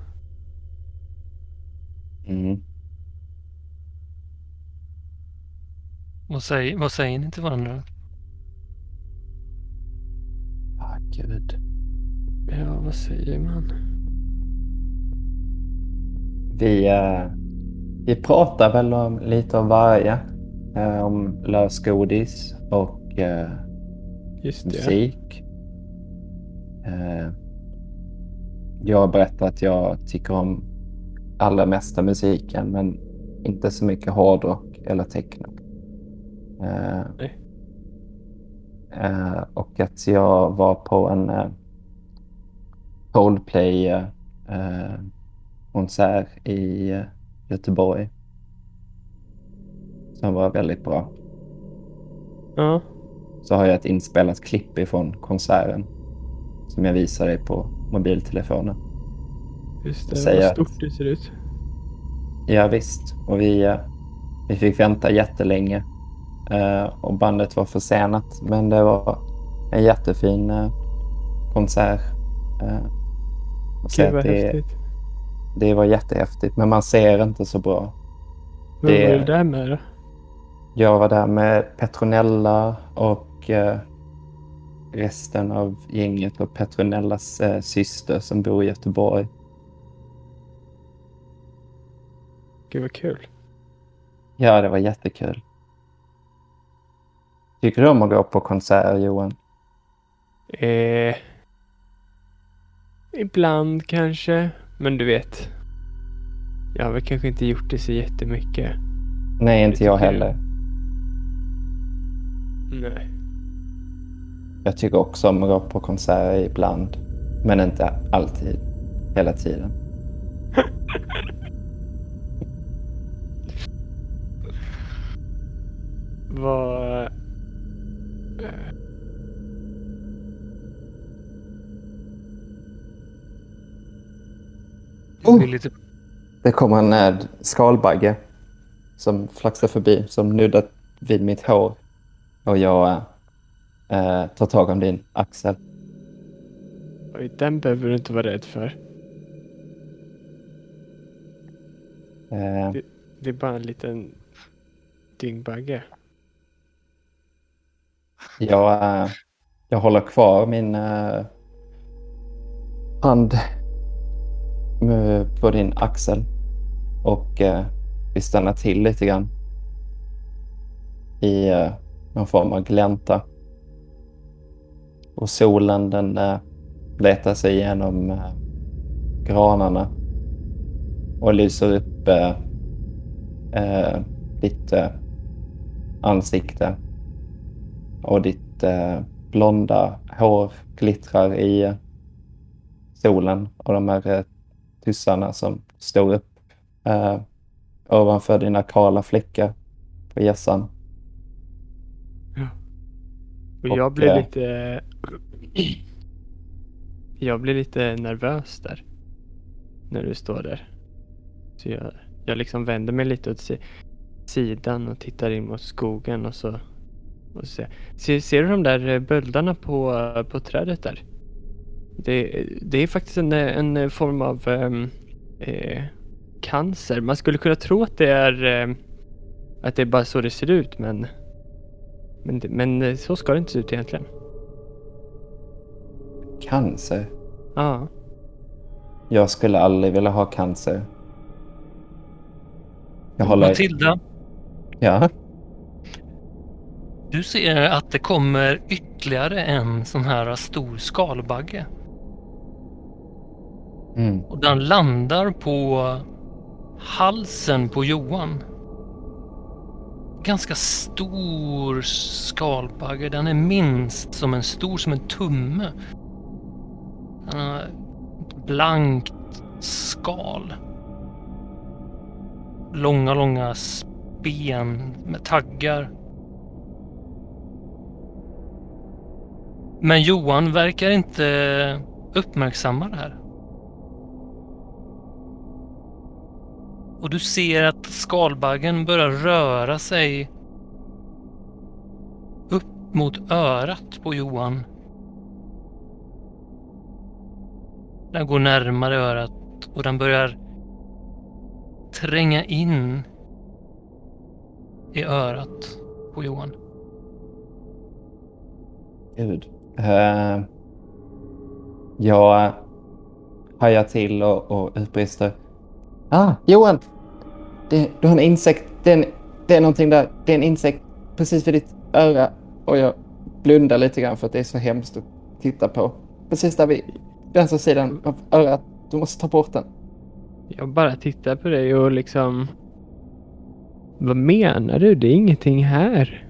Mm. Vad säger, vad säger ni till varandra? Ah, gud. Ja, vad säger man? Vi, eh, vi pratar väl om, lite om varje. Eh, om lösgodis och eh, musik. Eh, jag har berättat att jag tycker om allra mesta musiken men inte så mycket hårdrock eller techno. Eh, eh, och att jag var på en eh, Coldplay eh, i eh, Göteborg. Som var väldigt bra. Ja, Så har jag ett inspelat klipp ifrån konserten som jag visar dig på mobiltelefonen. Just det. Säger Vad att- stort det ser ut. Ja visst, och vi, eh, vi fick vänta jättelänge eh, och bandet var försenat. Men det var en jättefin eh, konsert. Och Gud att vad det, häftigt. det var jättehäftigt, men man ser inte så bra. Vem det- var du där med då? Jag var där med Petronella och resten av gänget och Petronellas syster som bor i Göteborg. Gud vad kul. Ja, det var jättekul. Tycker du om att gå på konserter, Johan? Eh, ibland kanske, men du vet. Jag har väl kanske inte gjort det så jättemycket. Nej, inte jag tycker jag. heller. Nej. Jag tycker också om att gå på konserter ibland. Men inte alltid. Hela tiden. Vad... eh, Det Oh. lite, Det kommer en äh, skalbagge som flaxar förbi, som nuddar vid mitt hår. Och jag äh, tar tag om din axel. Oj, den behöver du inte vara rädd för. Eh, Det är bara en liten dyngbagge jag, eh, jag håller kvar min eh, hand eh, på din axel och vi stannar till lite grann i någon form av glänta. Och solen den letar sig igenom granarna och lyser upp eh, ditt ansikte och ditt eh, blonda hår glittrar i solen och de här eh, tussarna som står upp eh, ovanför dina kala fläckar på hjässan. Och Och, jag blir eh, lite... Jag blir lite nervös där. När du står där. Så jag, jag liksom vänder mig lite åt si- sidan och tittar in mot skogen och så... Och ser, ser, ser du de där eh, böldarna på, eh, på trädet där? Det, det är faktiskt en, eh, en form av ehm, eh, cancer. Man skulle kunna tro att det är eh, att det är bara så det ser ut men men, men så ska det inte se ut egentligen. Cancer? Ja. Jag skulle aldrig vilja ha cancer. Jag håller... Matilda, Ja, du ser att det kommer ytterligare en sån här stor skalbagge. mm. Och den landar på halsen på Johan. Ganska stor skalbagge. Den är minst som en stor som en tumme. Den har ett blankt skal. Långa, långa ben med taggar. Men Johan verkar inte uppmärksamma det här. Och du ser att skalbaggen börjar röra sig upp mot örat på Johan. Den går närmare örat och den börjar tränga in i örat på Johan. gud. Uh, jag hajar till och, och utbrister. Ah, Johan! Det, du har en insekt. Det är, en, det är någonting där. Det är en insekt precis vid ditt öra. Och jag blundar lite grann för att det är så hemskt att titta på. Precis där vid vänstra sidan av örat. Du måste ta bort den. Jag bara tittar på dig och liksom... Vad menar du? Det är ingenting här.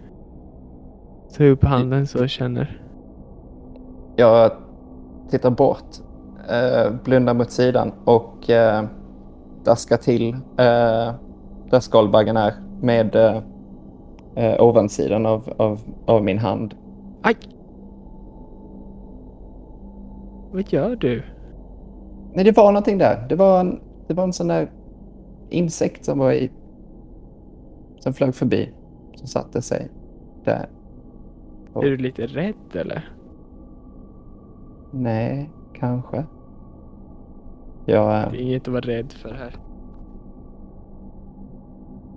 Ta upp handen så och känner. Jag tittar bort, eh, blundar mot sidan och eh, daskar till eh, där skalbaggen är med eh, eh, ovansidan av, av, av min hand. Aj! Vad gör du? Nej, det var någonting där. Det var en, det var en sån där insekt som var i... Som flög förbi. Som satte sig där. Och- Är du lite rädd eller? Nej, kanske. Jag... eh, Det är inget att vara rädd för här.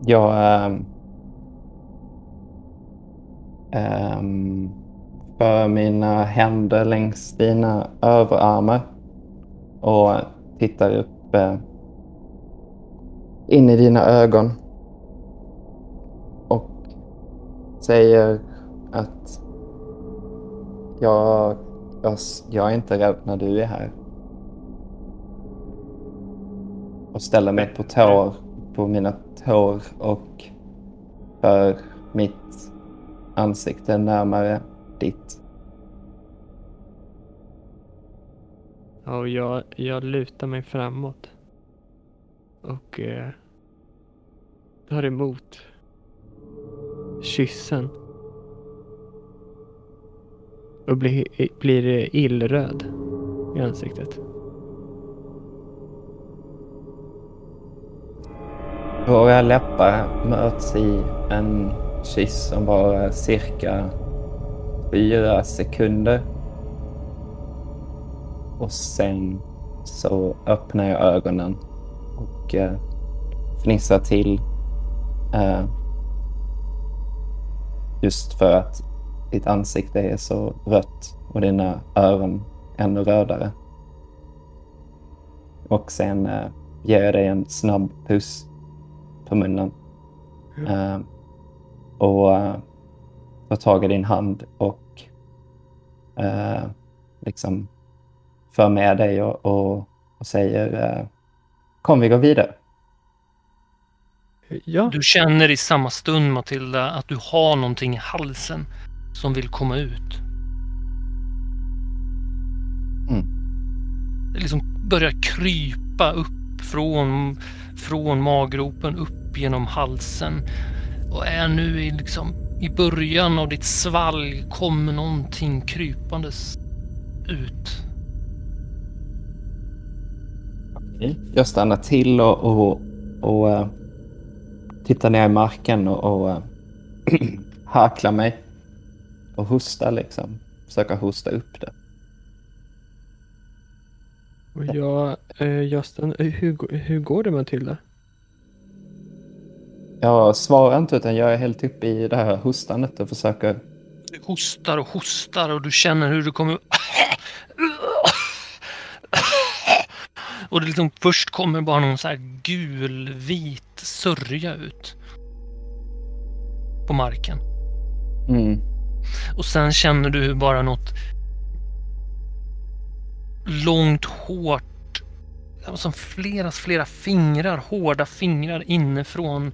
Jag ähm, ähm, för mina händer längs dina överarmar och tittar upp äh, in i dina ögon och säger att jag, jag, jag är inte rädd när du är här. Och ställer mig på tår, på mina tår och för mitt ansikte närmare ditt. Ja, och jag, jag lutar mig framåt. Och eh, tar emot kyssen. Och blir, blir illröd i ansiktet. Våra läppar möts i en kyss som varar cirka fyra sekunder. Och sen så öppnar jag ögonen och eh, fnissar till. Eh, just för att ditt ansikte är så rött och dina öron ännu rödare. Och sen eh, ger jag dig en snabb puss på munnen. Eh, och eh, tar tag i din hand och eh, liksom för med dig och, och, och säger eh, kom vi går vidare. Ja, Du känner i samma stund Matilda att du har någonting i halsen som vill komma ut. Mm. Det liksom börjar krypa upp från, från maggropen upp genom halsen och är nu i, liksom, i början av ditt svalg kommer någonting krypandes ut. Jag stannar till och, och, och eh, tittar ner i marken och, och eh, harklar mig. Och hostar liksom. Försöker hosta upp det. och jag, eh, Justin, eh, hur, hur går det Matilda? Jag svarar inte utan jag är helt uppe i det här hostandet och försöker... Du hostar och hostar och du känner hur du kommer... Och det liksom först kommer bara någon så här gulvit sörja ut. På marken. Mm. Och sen känner du hur bara något långt, hårt, som flera, flera fingrar, hårda fingrar inifrån,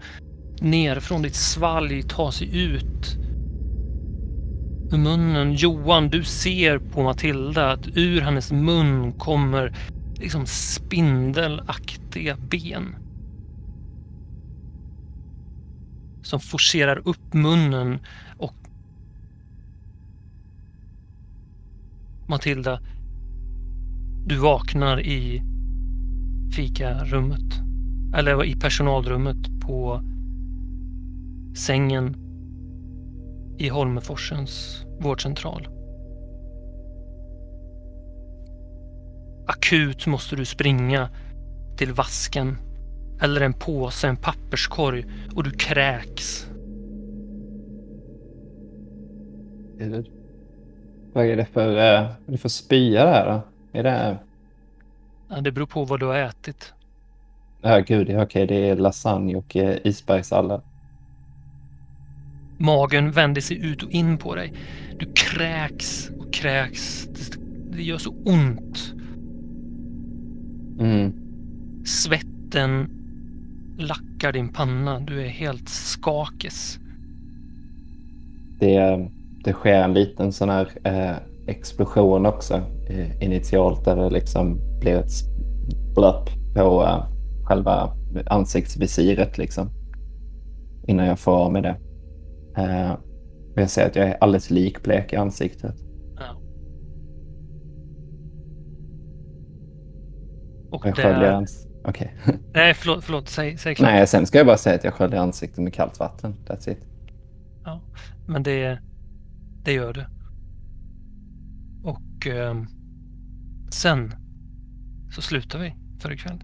ner från ditt svalg tar sig ut ur munnen. Johan, du ser på Matilda att ur hennes mun kommer liksom spindelaktiga ben. Som forcerar upp munnen Matilda, du vaknar i fikarummet. Eller i personalrummet på sängen i Holmeforsens vårdcentral. Akut måste du springa till vasken eller en påse, en papperskorg och du kräks. Gud. Vad är det för, vad är det för spya där då? Är det... Ja, Det beror på vad du har ätit. Ja, gud, okej, det är lasagne och uh, isbergssallad. Magen vänder sig ut och in på dig. Du kräks och kräks. Det- Det gör så ont. Mm. Svetten lackar din panna. Du är helt skakis. Det, det sker en liten sån här eh, explosion också eh, initialt där det liksom blir ett blöpp på eh, själva ansiktsvisiret liksom. Innan jag får av med det. Eh, jag ser att jag är alldeles likblek i ansiktet. Ja. Och jag det sköljer är... ans- Okej. Nej, förlåt, förlåt. Säg, säg klart. Nej, sen ska jag bara säga att jag sköljer ansiktet med kallt vatten. That's it. Men det, det gör du. Och eh, sen så slutar vi för ikväll.